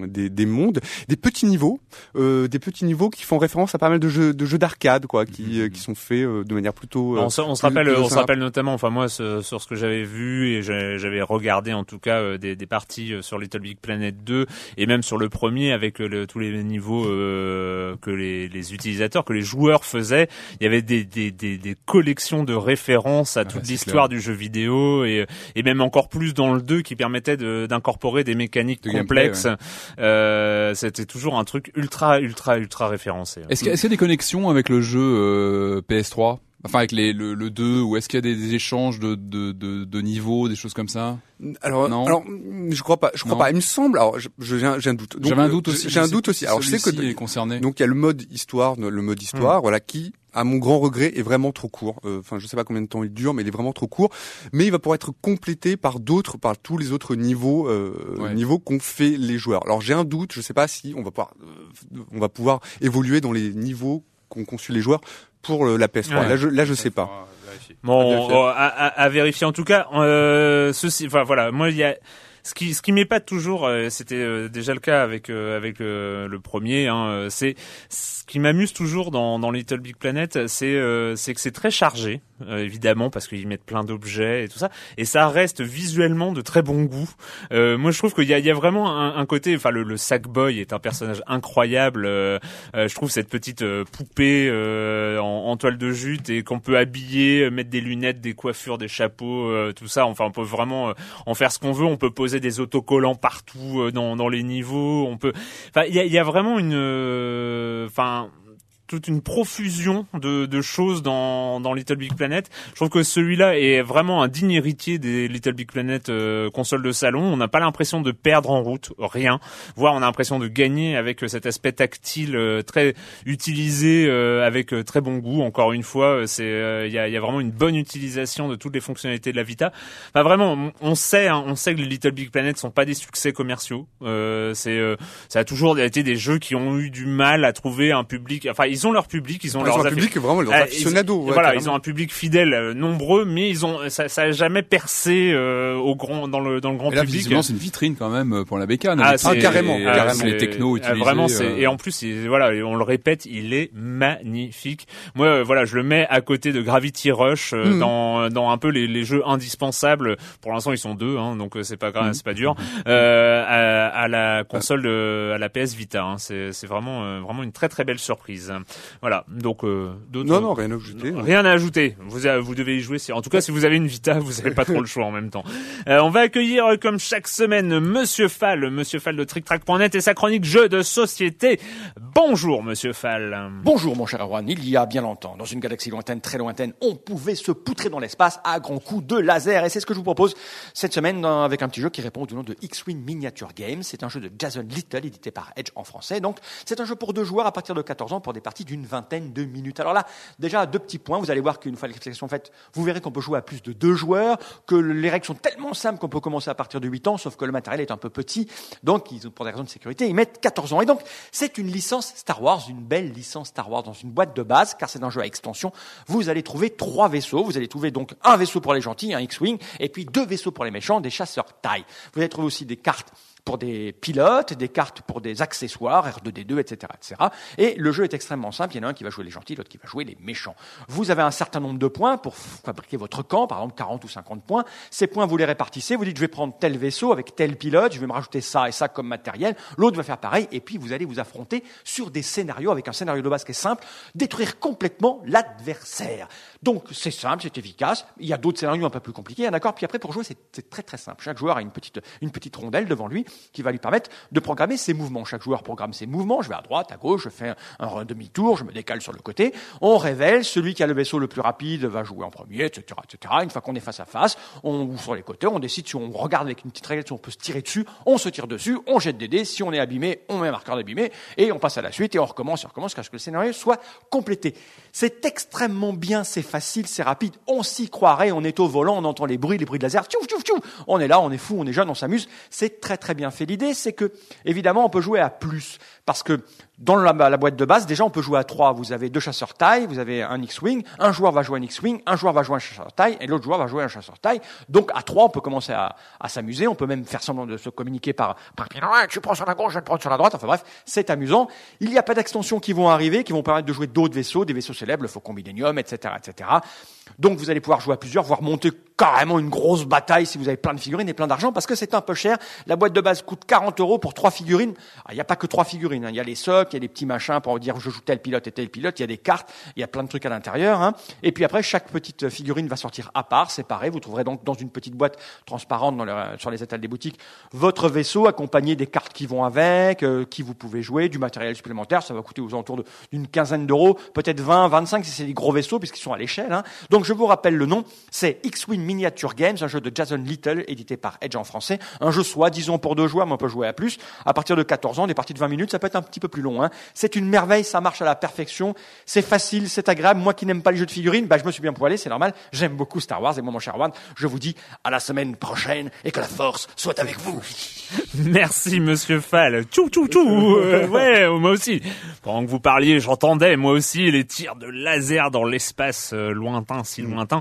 des, des mondes des petits niveaux, euh, des petits niveaux qui font référence à pas mal de jeux de jeux d'arcade quoi, qui euh, qui sont faits euh, de manière plutôt. euh, on se, on se plus- rappelle, plus on se rappelle notamment, enfin moi, ce- sur ce que j'avais vu et j'avais regardé en tout cas euh, des, des parties sur Little Big Planet 2 et même sur le premier avec le- tous les niveaux que les, les utilisateurs, que les joueurs faisaient. Il y avait des, des, des, des collections de références à toute c'est l'histoire du jeu vidéo et, et même encore plus dans le 2 qui permettait de- d'incorporer des mécaniques De complexes. Euh, C'était toujours un truc ultra, ultra, ultra référencé. Est-ce qu'il y, a- est-ce qu'il y a des connexions avec le jeu euh, PS3 Enfin, avec les, le, le 2, ou est-ce qu'il y a des, des échanges de, de, de, de niveaux, des choses comme ça? Alors, Non. alors, je crois pas. Je crois Non. pas. Il me semble. Alors, je- je- j'ai un, j'ai un doute. J'avais un euh, doute aussi. J'ai un je doute aussi. si Alors, je sais que est concerné. donc il y a le mode histoire, le mode histoire, voilà, qui, à mon grand regret, est vraiment trop court. Euh, Enfin, je sais pas combien de temps il dure, mais il est vraiment trop court. Mais il va pouvoir être complété par d'autres, par tous les autres niveaux, euh, Ouais. niveaux qu'ont fait les joueurs. Alors, j'ai un doute. Je sais pas si on va pouvoir, euh, on va pouvoir évoluer dans les niveaux qu'ont conçu les joueurs pour euh, la PS3. Ouais. Là, je, là, je sais pas. Bon, À vérifier. euh, à, à- à vérifier. En tout cas, euh, ceci, enfin voilà, moi il y a ce qui ce qui m'épate toujours, euh, c'était euh, déjà le cas avec euh, avec euh, le premier. Hein, euh, c'est ce qui m'amuse toujours dans dans Little Big Planet, c'est euh, c'est que c'est très chargé, euh, évidemment parce qu'ils mettent plein d'objets et tout ça, et ça reste visuellement de très bon goût. Euh, moi je trouve qu'il y y a vraiment un, côté, enfin le, le Sackboy est un personnage incroyable. euh, euh, je trouve cette petite euh, poupée euh, en, en toile de jute et qu'on peut habiller, mettre des lunettes, des coiffures, des chapeaux, tout ça. Enfin, on peut vraiment en faire ce qu'on veut. On peut poser des autocollants partout dans, dans les niveaux. On peut. Enfin, il y a, il y a vraiment une. Enfin. Toute une profusion de, de choses dans, dans Little Big Planet. Je trouve que celui-là est vraiment un digne héritier des Little Big Planet euh, consoles de salon. On n'a pas l'impression de perdre en route, rien. Voire on a l'impression de gagner avec euh, cet aspect tactile euh, très utilisé euh, avec euh, très bon goût. Encore une fois, euh, c'est il y, a, y a vraiment une bonne utilisation de toutes les fonctionnalités de la Vita. Enfin vraiment, on, sait, hein, on sait que les Little Big Planet sont pas des succès commerciaux. C'est ça a toujours été des jeux qui ont eu du mal à trouver un public. Ils ont leur public, ils ont Ils leurs ont un public vraiment leurs euh, aficionados. ils- ouais, voilà, carrément. ils ont un public fidèle euh, nombreux, mais ils ont ça, ça a jamais percé euh, au grand dans le dans le grand Et là, public. c'est une vitrine quand même euh, pour la bécane. Ah, les- carrément, les- carrément. Les technos euh, utilisés. Vraiment, c'est euh, et en plus, il- voilà, et on le répète, il est magnifique. Moi, euh, voilà, je le mets à côté de Gravity Rush euh, Mhm. dans dans un peu les, les jeux indispensables. Pour l'instant, ils sont deux, hein, donc euh, c'est pas grave, Mhm. c'est pas dur. Euh, à, à la console de, à la PS Vita, hein. c'est c'est vraiment euh, vraiment une très très belle surprise. Voilà, donc euh, d'autres- Non, non, rien à ajouter. non. Rien à ajouter. Vous, a- vous devez y jouer. Si, en tout cas, si vous avez une Vita, vous n'avez pas trop le choix en même temps. Euh, on va accueillir, euh, comme chaque semaine, Monsieur Fall, Monsieur Fall de TrickTrack.net et sa chronique jeux de société. Bonjour, Monsieur Fall. Bonjour mon cher Erwan, il y a bien longtemps, dans une galaxie lointaine, très lointaine, on pouvait se poutrer dans l'espace à grands coups de laser. Et c'est ce que je vous propose cette semaine dans- avec un petit jeu qui répond au nom de X-Wing Miniature Games. C'est un jeu de Jason Little, édité par Edge en français. Donc c'est un jeu pour deux joueurs à partir de 14 ans pour des parties d'une vingtaine de minutes. Alors là, déjà deux petits points. Vous allez voir qu'une fois l'explication faite, vous verrez qu'on peut jouer à plus de deux joueurs, que les règles sont tellement simples qu'on peut commencer à partir de 8 ans, sauf que le matériel est un peu petit. Donc ils, pour des raisons de sécurité, ils mettent 14 ans. Et donc c'est une licence Star Wars, une belle licence Star Wars dans une boîte de base, car c'est un jeu à extension. Vous allez trouver trois vaisseaux. Vous allez trouver donc un vaisseau pour les gentils, un X-Wing, et puis deux vaisseaux pour les méchants, des chasseurs taille. Vous allez trouver aussi des cartes pour des pilotes, des cartes pour des accessoires, R2D2, etc., etc. Et le jeu est extrêmement simple. Il y en a un qui va jouer les gentils, l'autre qui va jouer les méchants. Vous avez un certain nombre de points pour fabriquer votre camp, par exemple 40 ou 50 points. Ces points, vous les répartissez. Vous dites, je vais prendre tel vaisseau avec tel pilote, je vais me rajouter ça et ça comme matériel. L'autre va faire pareil. Et puis, vous allez vous affronter sur des scénarios avec un scénario de base qui est simple, détruire complètement l'adversaire. Donc, c'est simple, c'est efficace. Il y a d'autres scénarios un peu plus compliqués, hein, d'accord Puis après, pour jouer, c'est très très simple. Chaque joueur a une petite, une petite rondelle devant lui qui va lui permettre de programmer ses mouvements. Chaque joueur programme ses mouvements. Je vais à droite, à gauche, je fais un, un demi-tour, je me décale sur le côté. On révèle, celui qui a le vaisseau le plus rapide va jouer en premier, etc. etc. Une fois qu'on est face à face, on ou sur les côtés, on décide si on regarde avec une petite règle, si on peut se tirer dessus, on se tire dessus, on jette des dés. Si on est abîmé, on met un marqueur d'abîmé et on passe à la suite et on recommence et on recommence jusqu'à ce que le scénario soit complété. C'est extrêmement bien, c'est facile, c'est rapide. On s'y croirait, on est au volant, on entend les bruits, les bruits de laser. Tchouf, tchouf, tchouf. On est là, on est fou, on est jeune, on s'amuse. C'est très très bien fait l'idée, c'est que évidemment on peut jouer à plus parce que dans la, la boîte de base, déjà on peut jouer à trois. Vous avez deux chasseurs taille, vous avez un X-wing, un joueur va jouer un X-wing, un joueur va jouer un chasseur taille et l'autre joueur va jouer un chasseur taille. Donc à trois, on peut commencer à, à s'amuser. On peut même faire semblant de se communiquer par par tu prends sur la gauche, je te prends sur la droite. Enfin bref, c'est amusant. Il n'y a pas d'extensions qui vont arriver, qui vont permettre de jouer d'autres vaisseaux, des vaisseaux célèbres, le Faucon Millennium, etc., etc. Donc vous allez pouvoir jouer à plusieurs, voire monter carrément une grosse bataille si vous avez plein de figurines et plein d'argent, parce que c'est un peu cher. La boîte de base coûte 40 euros pour trois figurines. Ah, Il n'y a pas que trois figurines. hein. Il y a les socles, il y a des petits machins pour dire je joue tel pilote et tel pilote. Il y a des cartes, il y a plein de trucs à l'intérieur. hein. Et puis après, chaque petite figurine va sortir à part, séparée. Vous trouverez donc dans une petite boîte transparente dans le- sur les étals des boutiques votre vaisseau accompagné des cartes qui vont avec, euh, qui vous pouvez jouer, du matériel supplémentaire. Ça va coûter aux alentours d'une quinzaine d'euros, peut-être 20, 25 si c'est des gros vaisseaux puisqu'ils sont à l'échelle. hein. Donc je vous rappelle le nom, c'est X-Wing Miniature Games, un jeu de Jason Little édité par Edge en français. Un jeu soit, disons pour deux joueurs, mais on peut jouer à plus. À partir de 14 ans, des parties de 20 minutes, ça peut être un petit peu plus long. hein. C'est une merveille, ça marche à la perfection. C'est facile, c'est agréable. Moi qui n'aime pas les jeux de figurines, bah, je me suis bien poilé, c'est normal. J'aime beaucoup Star Wars et moi mon cher Juan, je vous dis à la semaine prochaine et que la force soit avec vous. Merci Monsieur Fall. Tchou tchou tchou. Euh, ouais, moi aussi. Pendant que vous parliez, j'entendais moi aussi les tirs de laser dans l'espace euh, lointain, si lointain.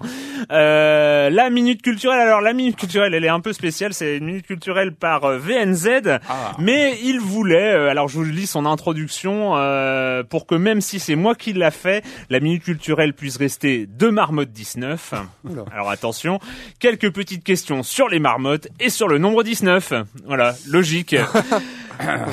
Euh, la minute culturelle. Alors la minute culturelle, elle est un peu spéciale. C'est une minute culturelle par euh, VNZ, mais il voulait. euh, alors je vous lis son introduction euh, pour que même si c'est moi qui l'a fait, la minute culturelle puisse rester de marmotte 19. Alors attention, quelques petites questions sur les marmottes et sur le nombre 19. Voilà, logique.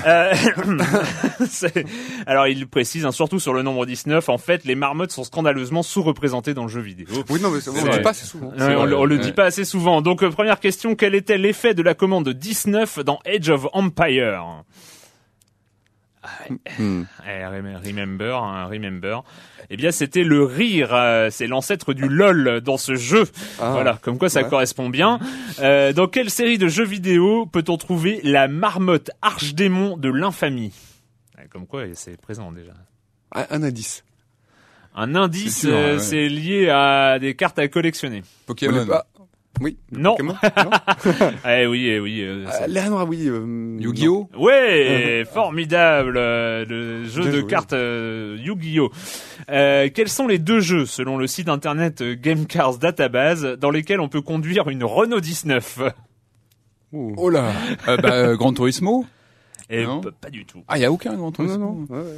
Euh, alors il précise, hein, surtout sur le nombre 19, en fait, les marmottes sont scandaleusement sous-représentées dans le jeu vidéo. Oui, non, mais ça, on le dit pas assez souvent. Ouais, on, le- on le dit pas assez souvent. Donc euh, première question, quel était l'effet de la commande 19 dans Age of Empire Eh, rem- Remember, hein, remember. Eh bien, c'était le rire. euh, c'est l'ancêtre du LOL dans ce jeu. Ah. Voilà, comme quoi ça Ouais. correspond bien. Euh, dans quelle série de jeux vidéo peut-on trouver la marmotte archdémon de l'infamie? Comme quoi, c'est présent déjà. Un, un indice. Un indice, C'est euh, ouais. c'est lié à des cartes à collectionner. On Pokémon. est pas- Oui. Non. Pokémon Non Eh oui, eh oui. euh, Euh, noir, oui. euh, Yu-Gi-Oh Ouais, formidable, euh, le jeu Bien de joué. cartes euh, Yu-Gi-Oh. Euh, quels sont les deux jeux, selon le site internet euh, Game Cars Database, dans lesquels on peut conduire une Renault 19 non. Oh là euh, bah, euh, Gran Turismo? Et Non. p- pas du tout. Ah, il y a aucun Gran Non, Turismo non, non. ouais, ouais.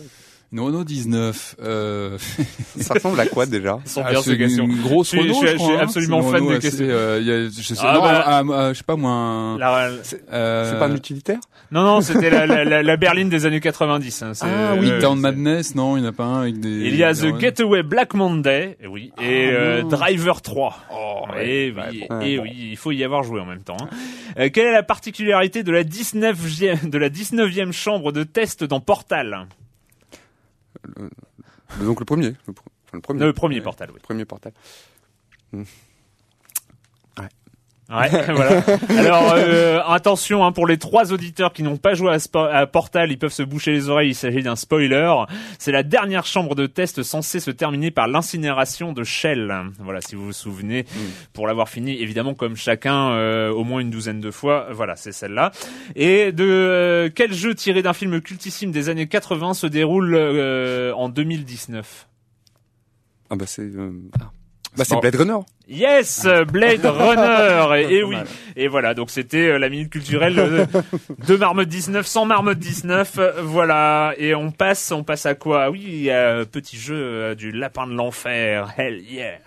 Une Renault 19. Euh... Ça ressemble à quoi déjà sont ah, c'est une grosse Je suis- Renault, je suis- je crois, je suis hein. absolument C'est fan des questions. euh, il y a, je sais, Ah, non, bah. ah, ah, je sais pas moi. un- La- euh, C'est pas un utilitaire Non, non, c'était la, la, la, la berline des années 90. hein, c'est- Ah oui, euh, Town c'est- Madness, non, il n'y en a pas un avec des. Il y a The Getaway Black Monday, eh oui, et Ah, euh, non. Driver 3. Oh, et ouais, oui, bon. et Ouais, oui, il faut y avoir joué en même temps. hein. Euh, quelle est la particularité de la 19e, de la 19e chambre de test dans Portal? Donc le premier. Le, enfin, le premier. Le premier Portal, oui. Premier portal. Ouais, voilà. Alors euh, attention hein, pour les trois auditeurs qui n'ont pas joué à, Spo- à Portal, ils peuvent se boucher les oreilles. Il s'agit d'un spoiler. C'est la dernière chambre de test censée se terminer par l'incinération de Shell. Voilà, si vous vous souvenez, pour l'avoir fini, évidemment comme chacun euh, au moins une douzaine de fois. Voilà, c'est celle-là. Et de euh, quel jeu tiré d'un film cultissime des années 80 se déroule euh, en 2019 Ah bah c'est. euh, ah. Bah c'est. Blade Runner. Yes, Blade Runner. Et, oui. Et voilà, donc c'était euh, la minute culturelle euh, de Marmotte 19 sans Marmotte 19. euh, voilà. Et on passe, on passe à quoi? Oui, il y a un petit jeu euh, du lapin de l'enfer. Hell yeah.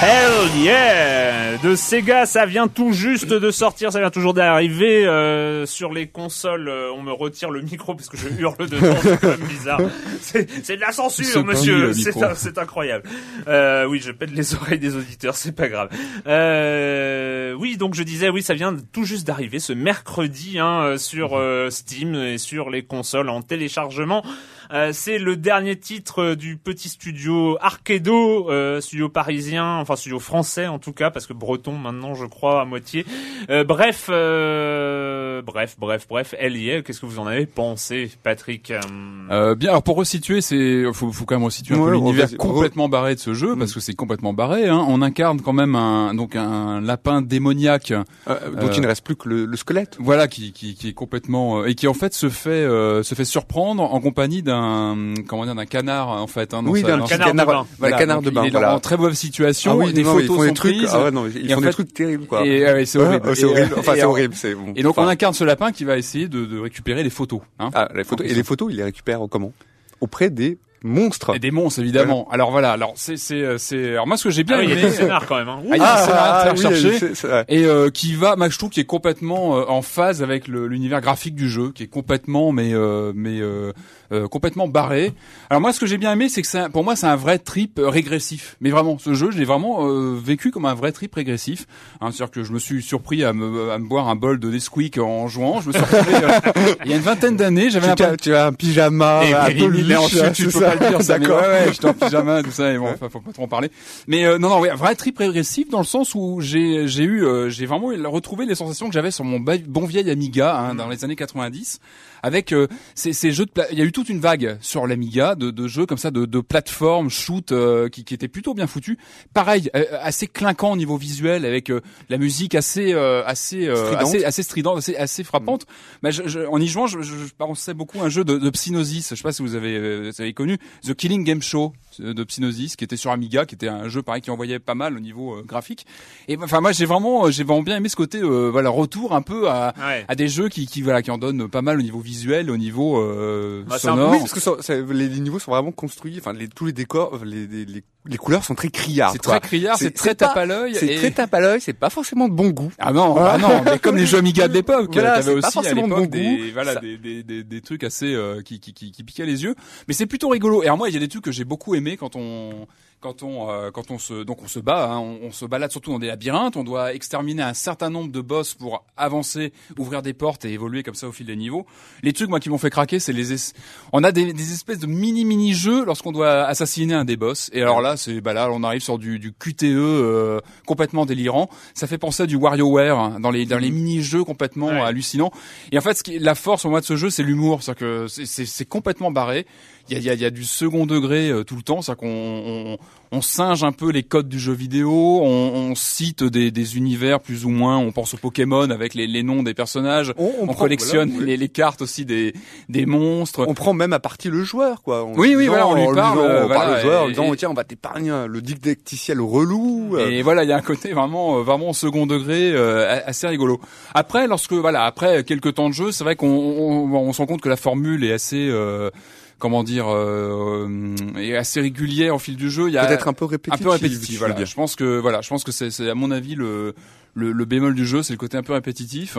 Hell yeah De Sega, ça vient tout juste de sortir, ça vient toujours d'arriver euh, sur les consoles. euh, on me retire le micro parce que je hurle dedans, c'est quand même bizarre. C'est de la censure, monsieur. C'est incroyable. Euh, oui, je pète les oreilles des auditeurs, c'est pas grave. Euh, oui, donc je disais, oui, ça vient tout juste d'arriver ce mercredi hein, sur euh, Steam et sur les consoles en téléchargement. Euh, c'est le dernier titre euh, du petit studio Arcado, euh, studio parisien, enfin studio français en tout cas, parce que breton maintenant je crois à moitié. Euh, bref, euh, bref, bref, bref, elle y est. Qu'est-ce que vous en avez pensé, Patrick bien, alors pour resituer, c'est faut, faut quand même resituer un Ouais, peu l'univers complètement barré de ce jeu parce que c'est complètement barré. Hein. On incarne quand même un donc un lapin démoniaque, Euh, donc Euh, il ne reste plus que le, le squelette. voilà, qui, qui, qui est complètement euh, et qui en fait se fait euh, se fait surprendre en compagnie d'un comment dire d'un canard en fait. Hein, dans Oui, d'un sa- canard de canard, bain. un Voilà, canard donc de bain. Il est voilà. en très mauvaise situation. Ah oui, des non, photos ils font des sont trucs. prises. Ah ouais, non, ils font des fait- trucs terribles quoi. Et, ouais, c'est horrible. ouais, c'est Et, horrible. euh, Enfin, c'est horrible. C'est bon. Et donc on Enfin, incarne ce lapin qui va essayer de, de récupérer les photos. Hein. ah, les photos et les photos, il les récupère comment? Auprès des monstres. Et des monstres évidemment. Alors voilà, alors c'est c'est euh, c'est alors moi ce que j'ai bien ah oui, il y a aimé du scénar quand même. Hein. Ah, il y a un scénario très oui, et euh, qui va, moi je trouve qui est complètement euh, en phase avec le- l'univers graphique du jeu, qui est complètement mais euh, mais euh, euh, complètement barré. Alors moi ce que j'ai bien aimé, c'est que c'est un- pour moi c'est un vrai trip régressif. Mais vraiment, ce jeu, je l'ai vraiment euh, vécu comme un vrai trip régressif. Hein, C'est-à-dire que je me suis surpris à me à me boire un bol de Nesquik en jouant. Je me suis retrouvé euh, il y a une vingtaine d'années, j'avais as, tu as un pyjama et un peu ensuite, tu peux ça pas le dire, ça, mais D'accord. ouais, ouais, j'étais en pyjama, tout ça, et bon, faut pas trop en parler. Mais euh, non, non, ouais, vrai trip régressif dans le sens où j'ai, j'ai eu, euh, j'ai vraiment retrouvé les sensations que j'avais sur mon bon vieil Amiga hein, dans les années 90, avec euh, ces, ces jeux de, pla- il y a eu toute une vague sur l'Amiga de, de jeux comme ça, de, de plateformes shoot euh, qui, qui étaient plutôt bien foutus. Pareil, euh, assez clinquant au niveau visuel, avec euh, la musique assez, euh, assez, euh, assez, assez stridente, assez, assez frappante. Bah, je, je- en y jouant, je, je, je pensais beaucoup à un jeu de, de Psygnosis. Je sais pas si vous avez, euh, vous avez connu The Killing Game Show euh, de Psygnosis, qui était sur Amiga, qui était un jeu pareil qui envoyait pas mal au niveau euh, graphique. Et enfin, moi, j'ai vraiment, euh, j'ai vraiment bien aimé ce côté, euh, voilà, retour un peu à, Ouais. à des jeux qui, qui, voilà, qui en donnent pas mal au niveau visuel, au niveau euh, Bah, c'est un peu- sonore. Oui, parce que ça- ça- les, les niveaux sont vraiment construits. Enfin, les, tous les décors, les, les, les, couleurs sont très criardes. c'est très criard, C'est- très tape à l'œil. C'est très tape à l'œil. C'est pas forcément de bon goût. Ah non, ah non, mais comme les jeux Amiga de l'époque, Voilà, t'avais c'est pas aussi à l'époque bon des, goût. voilà, des, des, des, des trucs assez euh, qui, qui, qui, qui piquaient les yeux. Mais c'est plutôt rigolo. Et alors moi, il y a des trucs que j'ai beaucoup aimé quand on quand on euh, quand on se donc on se bat, hein, on, on se balade surtout dans des labyrinthes. On doit exterminer un certain nombre de boss pour avancer, ouvrir des portes et évoluer comme ça au fil des niveaux. Les trucs moi qui m'ont fait craquer, c'est les es- on a des, des espèces de mini mini jeux lorsqu'on doit assassiner un des boss. Et alors là, c'est bah là on arrive sur du, du QTE euh, complètement délirant. Ça fait penser à du WarioWare hein, dans les dans les mini jeux complètement Ouais. hallucinants. Et en fait, ce qui, la force pour moi de ce jeu, c'est l'humour, c'est que c'est complètement barré. Il y a, y, a, y a du second degré euh, tout le temps, c'est qu'on on, on singe un peu les codes du jeu vidéo, on, on cite des, des univers plus ou moins, on pense aux Pokémon avec les, les noms des personnages, on, prend- collectionne voilà, les, les cartes aussi des, des monstres. on prend même à partie le joueur, quoi. En Oui, oui, disant- voilà, on lui en parle, disant- euh, on parle voilà, au joueur en et- disant, et- tiens, on va t'épargner le didacticiel relou. euh. Et voilà, il y a un côté vraiment, euh, vraiment second degré, euh, assez rigolo. Après, lorsque voilà, après quelques temps de jeu, c'est vrai qu'on on, on se rend compte que la formule est assez, euh, comment dire, euh, est assez régulière au fil du jeu. Il y a Peut-être un peu un répétitif. peu tu répétitif. Voilà. Je pense que voilà, je pense que c'est c'est, à mon avis le, le le bémol du jeu, c'est le côté un peu répétitif.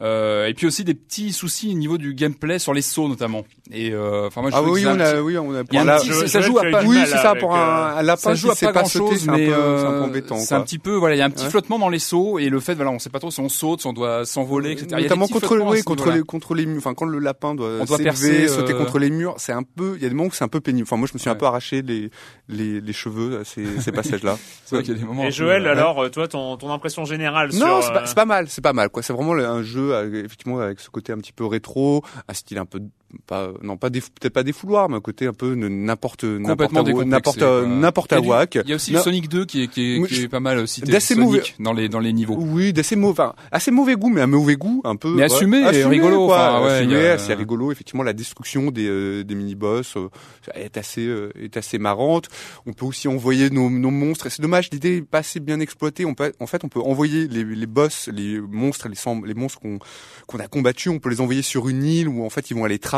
Euh, et puis aussi des petits soucis au niveau du gameplay sur les sauts notamment. Et euh, enfin moi je Ah trouve oui, que on a, petit- oui, on a. là- petit- Je- ça je- joue à pas- Oui, c'est ça pour euh, un, un lapin ça joue à pas grand chose, c'est un mais euh, c'est un peu embêtant. c'est un quoi. petit peu voilà, il y a un petit Ouais. flottement dans les sauts et le fait voilà, on sait pas trop si on saute, si on doit s'envoler, etc. Il y a des Notamment contre, contre les, contre les murs. Enfin, quand le lapin doit, On doit s'élever, percer, sauter contre les murs, c'est un peu, il y a des moments où c'est un peu pénible. Enfin, moi, je me suis un peu arraché les, les, les cheveux à ces, ces passages-là. Et Joël, alors, toi, ton, ton impression générale sur... Non, c'est pas, pas mal, c'est pas mal, quoi. C'est vraiment un jeu, euh, effectivement, avec ce côté un petit peu rétro, un style un peu, pas, non, pas des, peut-être pas des fouloirs, mais un côté un peu n'importe, n'importe, n'importe, n'importe Il y à a du- whack. Il y a aussi le Sonic 2 qui est, qui est, qui est pas mal aussi. d'assez mauvais- dans les dans les niveaux. Oui, d'assez mauvais, enfin, assez mauvais goût, mais un mauvais goût, un peu. Mais assumé et rigolo, quoi. ouais, assumé, a- assez rigolo. Effectivement, la destruction des, euh, des mini-boss euh, est assez, euh, est assez marrante. On peut aussi envoyer nos, nos monstres. C'est dommage, l'idée est pas assez bien exploitée. On peut, en fait, on peut envoyer les, les boss, les monstres, les, les monstres qu'on qu'on a combattus, on peut les envoyer sur une île où en fait ils vont aller travailler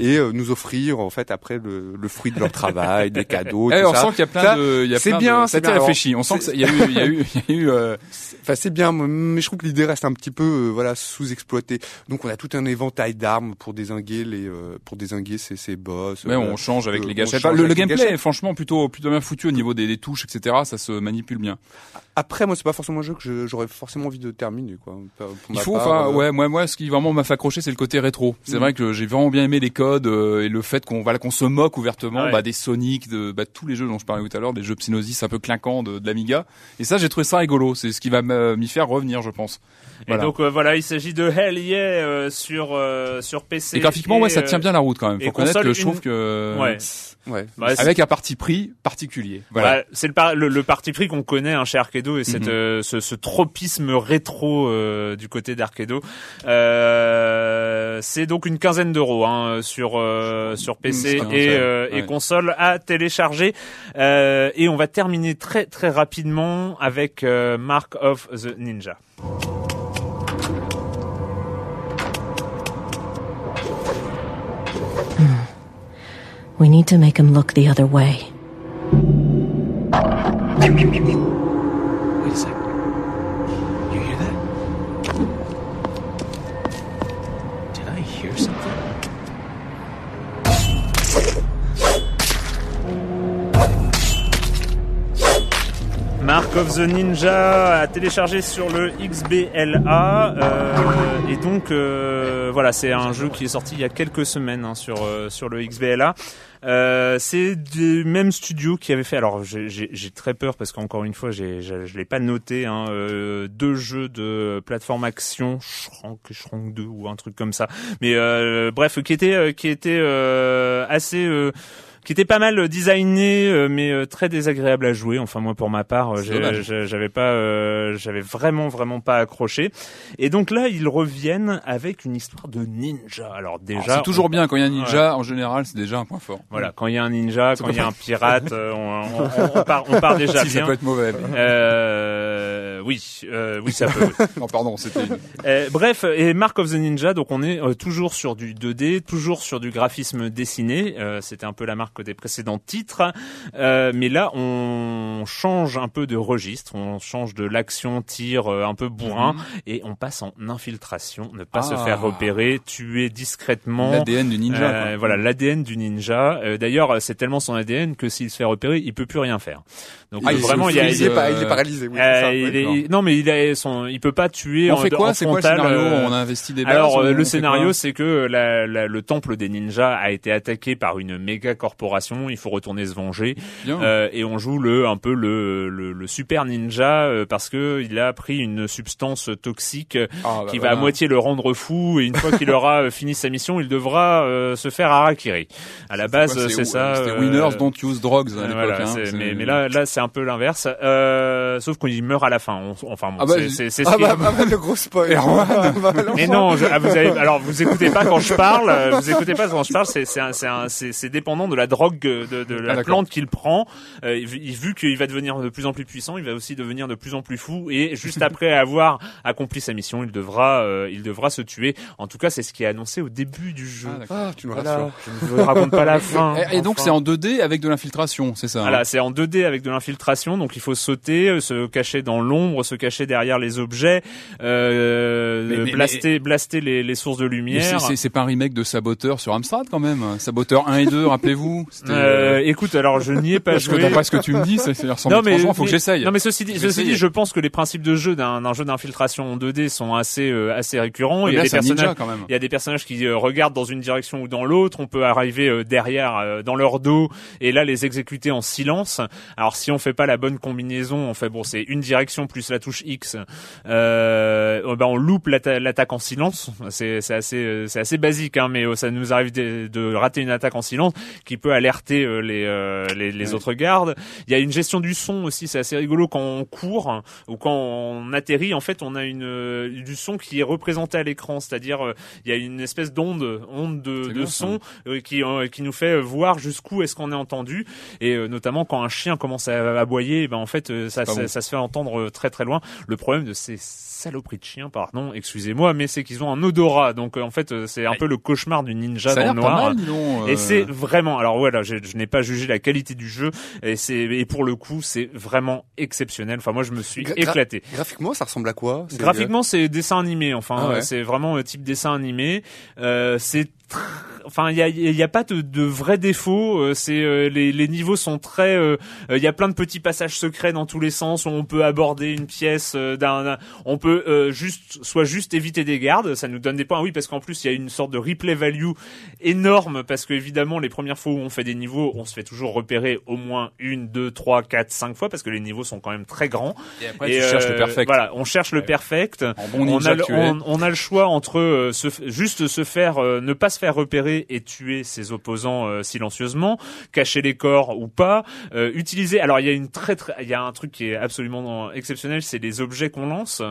et euh, nous offrir en fait après le, le fruit de leur travail, des cadeaux. Eh, tout on ça. sent qu'il y a plein Ça, de, il y a c'est plein bien, de, c'est bien. réfléchi. On sent qu'il y a eu, il y a eu, il y a eu, euh, Enfin, c'est bien, mais je trouve que l'idée reste un petit peu, euh, voilà, sous-exploitée. Donc, on a tout un éventail d'armes pour désinguer les, euh, pour désinguer ces, ces boss. mais on change avec les gâchettes. le, gameplay gâchettes. est franchement plutôt, plutôt bien foutu au niveau des, des touches, etc. Ça se manipule bien. Après, moi, c'est pas forcément un jeu que j'aurais forcément envie de terminer, quoi. Pour Il faut, part, Enfin, ouais, moi, moi, ce qui vraiment m'a fait accrocher, c'est le côté rétro. C'est Mm. vrai que j'ai vraiment bien aimé les codes euh, et le fait qu'on voilà, qu'on se moque ouvertement Ouais. bah, des Sonic, de bah, tous les jeux dont je parlais tout à l'heure, des jeux Psygnosis un peu clinquants de, de l'Amiga. Et ça, j'ai trouvé ça rigolo. C'est ce qui va m'y faire revenir, je pense. Et donc euh, voilà, il s'agit de Hell Yeah euh, sur sur PC. Et graphiquement, ouais, ça tient bien la route quand même. et Faut connaître que je trouve une- que Ouais. Ouais. Bah, avec un parti pris particulier. Voilà. Bah, c'est le, par- le, le parti pris qu'on connaît hein, chez Arcado et cette, Mhm. euh, ce, ce tropisme rétro euh, du côté d'Arcado. Euh, c'est donc une quinzaine d'euros hein, sur euh, sur PC Mmh, et, euh, et Ouais. console à télécharger. Euh, et on va terminer très très rapidement avec euh, Mark of the Ninja. We need to make him look the other way. Mark of the Ninja à télécharger sur le XBLA euh, et donc euh, voilà c'est un jeu qui est sorti il y a quelques semaines hein, sur euh, sur le XBLA. Euh, c'est du même studio qui avait fait. Alors j'ai- très peur parce qu'encore une fois je l'ai pas noté. Hein, euh, deux jeux de plateforme action, Shrank, Shrank 2 ou un truc comme ça. Mais euh, bref qui était qui était assez qui était pas mal designé euh, mais euh, très désagréable à jouer enfin moi pour ma part euh, j'avais pas euh, j'avais vraiment vraiment pas accroché et donc là ils reviennent avec une histoire de ninja alors déjà C'est toujours bien quand il y a un Ouais. ninja. En général, c'est déjà un point fort. voilà quand il y a un ninja Ça quand il y a un pirate euh, on, on- on part on part déjà si ça bien peut être mauvais. euh, oui euh, oui ça peut oui. non, pardon, c'était. une- Euh, bref, et Mark of the Ninja, donc on est euh, toujours sur du 2D, toujours sur du graphisme dessiné. Euh, C'était un peu la marque des précédents titres, Euh, mais là on change un peu de registre, on change de l'action tir euh, un peu bourrin Mhm. et on passe en infiltration, ne pas se Ah. faire repérer, tuer discrètement. L'ADN du ninja. Euh, quoi. voilà l'ADN du ninja. Euh, D'ailleurs, c'est tellement son ADN que s'il se fait repérer, il peut plus rien faire. Donc Ah, il vraiment, il a, est pas, il est paralysé. Oui, euh, ça, il ouais. est- il- non mais il a son, il peut pas tuer On en, fait quoi? C'est quoi le scénario? euh, On a investi des alors euh, le scénario c'est que la- la- le temple des ninjas a été attaqué par une méga corporation, il faut retourner se venger. Euh, et on joue le un peu le, le, le super ninja euh, parce que il a pris une substance toxique Ah, bah qui va à moitié le rendre fou et une fois qu'il aura fini sa mission, il devra se faire harakiri. À la base c'est ça. C'était Winners Don't Use Drugs à l'époque. hein. mais là, là, c'est un peu l'inverse. Euh, sauf qu'il meurt à la fin. On- enfin, bon, Ah bah, c'est- c'est c'est ce Ah bah, bah, bah, le gros spoil. Bah, bah, mais non, je- ah, vous avez, alors vous écoutez pas quand je parle. euh, Vous écoutez pas quand je parle. C'est dépendant de la drogue de, de la Ah, plante qu'il prend. Euh, vu qu'il va devenir de plus en plus puissant, il va aussi devenir de plus en plus fou. Et juste après avoir accompli sa mission, il devra euh, il devra se tuer. En tout cas, c'est ce qui est annoncé au début du jeu. Ah. Ah, tu me Voilà. rassures. Je ne vous raconte pas la fin. Et, et donc Enfin. c'est en 2D avec de l'infiltration, c'est ça hein? Voilà, c'est en 2D avec de l'infiltration, donc il faut sauter, euh, se cacher dans l'ombre, se cacher derrière les objets, euh, Mais- mais- blaster, blaster les, les sources de lumière. c'est pas un remake de Saboteur sur Amstrad quand même. Saboteur 1 et 2, rappelez-vous. Euh, écoute, alors je n'y ai pas Parce que joué. d'après ce que tu me dis, ça, ça ressemble non mais, faut que j'essaye. Non mais ceci dit, Je vais ceci dit, essayer. je pense que les principes de jeu d'un jeu d'infiltration en 2D sont assez assez récurrents. Il y a des personnages, quand même. il y a des personnages qui regardent dans une direction ou dans l'autre. On peut arriver derrière, dans leur dos, et là les exécuter en silence. Alors si on fait pas la bonne combinaison, on fait bon, c'est une direction plus la touche X. Euh, euh, ben on loupe l'atta- l'attaque en silence. C'est assez euh, c'est assez basique, hein, mais euh, ça nous arrive de, de rater une attaque en silence qui peut alerter euh, les euh, les, les Ouais. autres gardes. Il y a une gestion du son aussi, c'est assez rigolo quand on court hein, ou quand on atterrit. En fait, on a une du son qui est représenté à l'écran, c'est-à-dire il y a une espèce d'onde onde de, de bien, son qui qui nous fait voir jusqu'où est-ce qu'on est entendu et notamment quand un chien commence à aboyer, ben en fait euh, ça, ça, bon. ça se fait entendre euh, très très loin. Le problème de ces saloperies de chiens, pardon, excusez-moi, mais c'est qu'ils ont un odorat, donc euh, en fait c'est un peu le cauchemar du ninja ça dans le pas noir. mal, Et c'est vraiment, alors voilà, je, je n'ai pas jugé la qualité du jeu, et c'est et pour le coup c'est vraiment exceptionnel. Enfin moi je me suis Gra- éclaté. Graphiquement, ça ressemble à quoi Graphiquement, c'est dessin animé. Enfin, Ah ouais. c'est vraiment type dessin animé. Euh, c'est Enfin, il y a, y a pas de, de vrais défauts. euh, C'est euh, les, les niveaux sont très. euh, euh, Il y a plein de petits passages secrets dans tous les sens où on peut aborder une pièce euh, d'un. On peut euh, juste, soit juste éviter des gardes. Ça nous donne des points. Oui, parce qu'en plus il y a une sorte de replay value énorme parce que évidemment les premières fois où on fait des niveaux, on se fait toujours repérer au moins une, deux, trois, quatre, cinq fois parce que les niveaux sont quand même très grands. Et après, tu cherches le perfect. Voilà, on cherche le perfect. En bon on, a on, on a le choix entre euh, se juste se faire, euh, ne pas se faire repérer et tuer ses opposants euh, silencieusement, cacher les corps ou pas, euh, utiliser. Alors il y a une très très, il y a un truc qui est absolument exceptionnel, c'est les objets qu'on lance,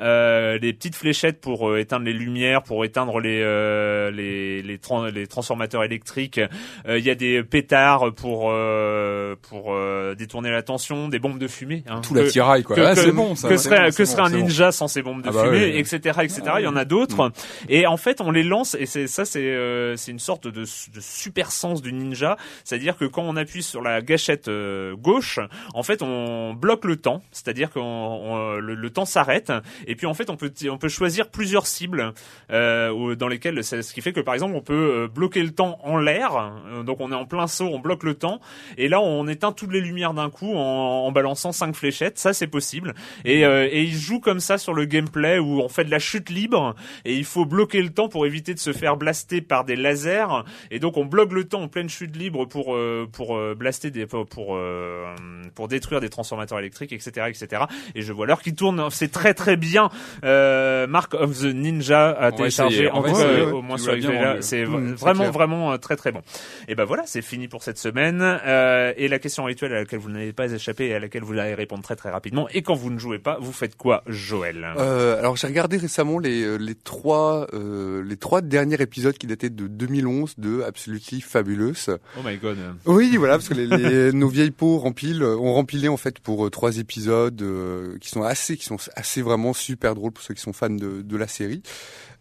euh, les petites fléchettes pour euh, éteindre les lumières, pour éteindre les euh, les les, les transformateurs électriques. Euh, Il y a des pétards pour euh, pour euh, détourner l'attention, des bombes de fumée. hein. Tout l'attirail, quoi. Ah, c'est bon, ça. que serait, bon, que serait bon, un bon. ninja sans ces bombes de Ah bah fumée, etc., etc. Il y en a d'autres. Et en fait, on les lance, et c'est ça, c'est euh, c'est une sorte de, de super sens du ninja. C'est-à-dire que quand on appuie sur la gâchette euh, gauche, en fait, on bloque le temps. C'est-à-dire que le, le temps s'arrête. Et puis en fait, on peut on peut choisir plusieurs cibles euh, dans lesquelles, ce qui fait que par exemple, on peut euh, bloquer le temps en l'air. Euh, Donc on est en plein saut, on bloque le temps. Et là, on éteint toutes les lumières d'un coup en, en balançant cinq fléchettes. Ça, c'est possible. Et, et il joue comme ça sur le gameplay où on fait de la chute libre et il faut bloquer le temps pour éviter de se faire blaster par des lasers. Et donc on bloque le temps en pleine chute libre pour euh, pour euh, blaster des pour pour, euh, pour détruire des transformateurs électriques, etc., etc. Et je vois l'heure qui tourne. C'est très très bien. Euh, Mark of the Ninja à On télécharger en tout cas, au moins sur vendu. C'est Mmh, vraiment clair. vraiment euh, très très bon. Et ben voilà, c'est fini pour cette semaine. Euh, et la question rituelle à laquelle vous n'avez pas échappé et à laquelle vous allez répondre très très rapidement. Et quand vous ne jouez pas, vous faites quoi, Joël? Euh, alors j'ai regardé récemment les les trois euh, les trois derniers épisodes qui dataient de 2011 de Absolutely Fabulous. Oh my god. Oui, voilà, parce que les, les- nos vieilles peaux rempilent, euh, ont rempilé en fait pour euh, trois épisodes euh, qui sont assez, qui sont assez vraiment super drôles pour ceux qui sont fans de, de la série.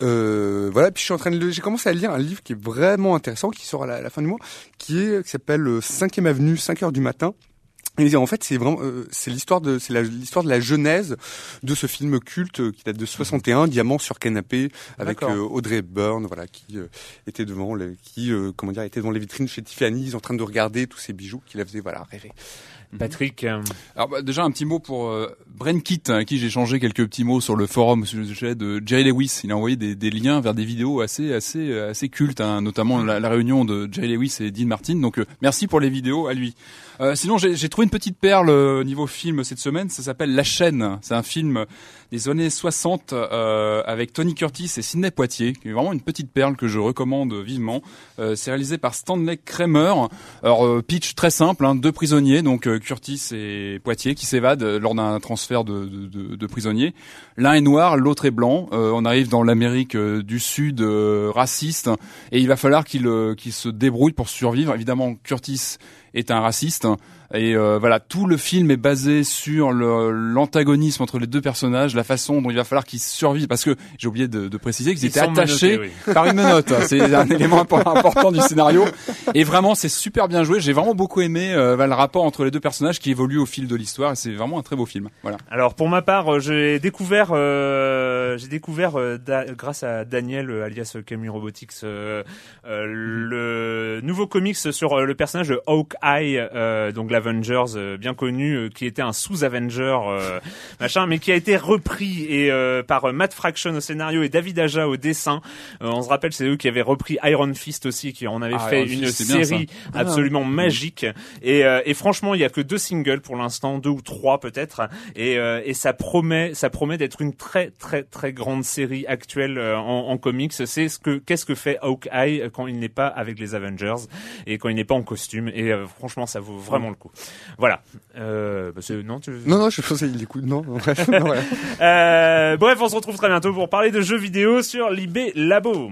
Euh, voilà, puis je suis en train de, j'ai commencé à lire un livre qui est vraiment intéressant, qui sort à la, à la fin du mois, qui est, qui s'appelle euh, Cinquième Avenue, 5 heures du matin. Et en fait, c'est vraiment, euh, c'est l'histoire de, c'est la- l'histoire de la genèse de ce film culte euh, qui date de 61, Diamant sur canapé, avec euh, Audrey Hepburn, voilà, qui euh, était devant, les, qui, euh, comment dire, était devant les vitrines chez Tiffany, en train de regarder tous ces bijoux qui la faisaient, voilà, rêver. Patrick. euh, Alors bah, déjà un petit mot pour euh, Bren Kitt, à qui j'ai changé quelques petits mots sur le forum sujet de Jerry Lewis. Il a envoyé des, liens vers des vidéos assez assez euh, assez cultes, hein, notamment la, réunion de Jerry Lewis et Dean Martin. Donc euh, merci pour les vidéos à lui. Euh, sinon j'ai trouvé une petite perle euh, au niveau film cette semaine. Ça s'appelle La chaîne. C'est un film des années 60 euh, avec Tony Curtis et Sidney Poitier, qui est vraiment une petite perle que je recommande vivement. C'est réalisé par Stanley Kramer. Alors pitch très simple, hein, deux prisonniers, donc Curtis et Poitier, qui s'évadent lors d'un de, prisonniers. L'un est noir, l'autre est blanc. Euh, on arrive dans l'Amérique euh, du Sud euh, raciste, et il va falloir qu'il se débrouille pour survivre. Évidemment, Curtis est un raciste. Et euh, voilà, tout le film est basé sur l'antagonisme entre les deux personnages, la façon dont il va falloir qu'ils survivent. Parce que j'ai oublié de, de préciser qu'ils Ils étaient attachés menottés, oui. par une menotte. C'est un élément impo- important du scénario. Et vraiment, c'est super bien joué. J'ai vraiment beaucoup aimé euh, le rapport entre les deux personnages qui évoluent au fil de l'histoire. Et c'est vraiment un très beau film. Voilà. Alors pour ma part, euh, j'ai découvert, euh, j'ai découvert Da- grâce à Daniel alias Camille Robotics le nouveau comics sur le personnage de Hawkeye, euh, donc l'Avengers euh, bien connu, euh, qui était un sous-Avenger euh, machin, mais qui a été repris et euh, par Matt Fraction au scénario et David Aja au dessin. On se rappelle, c'est eux qui avaient repris Iron Fist aussi, qui en avaient Ah, fait Iron une Fist, série ça. absolument magique. Et, et franchement, il y a que deux singles pour l'instant, deux ou trois peut-être, et, et ça promet, ça promet d'être une très très très grande série actuelle en, en comics. C'est ce que qu'est-ce que fait Hawkeye quand il n'est pas avec les Avengers et quand il n'est pas en costume. Et euh, franchement, ça vaut vraiment le coup. Voilà. Euh, bah, non, tu... Non, non, je pensais il écoute, non, bref, non, voilà. Euh, bref, on se retrouve très bientôt pour parler de jeux vidéo sur Libé Labo.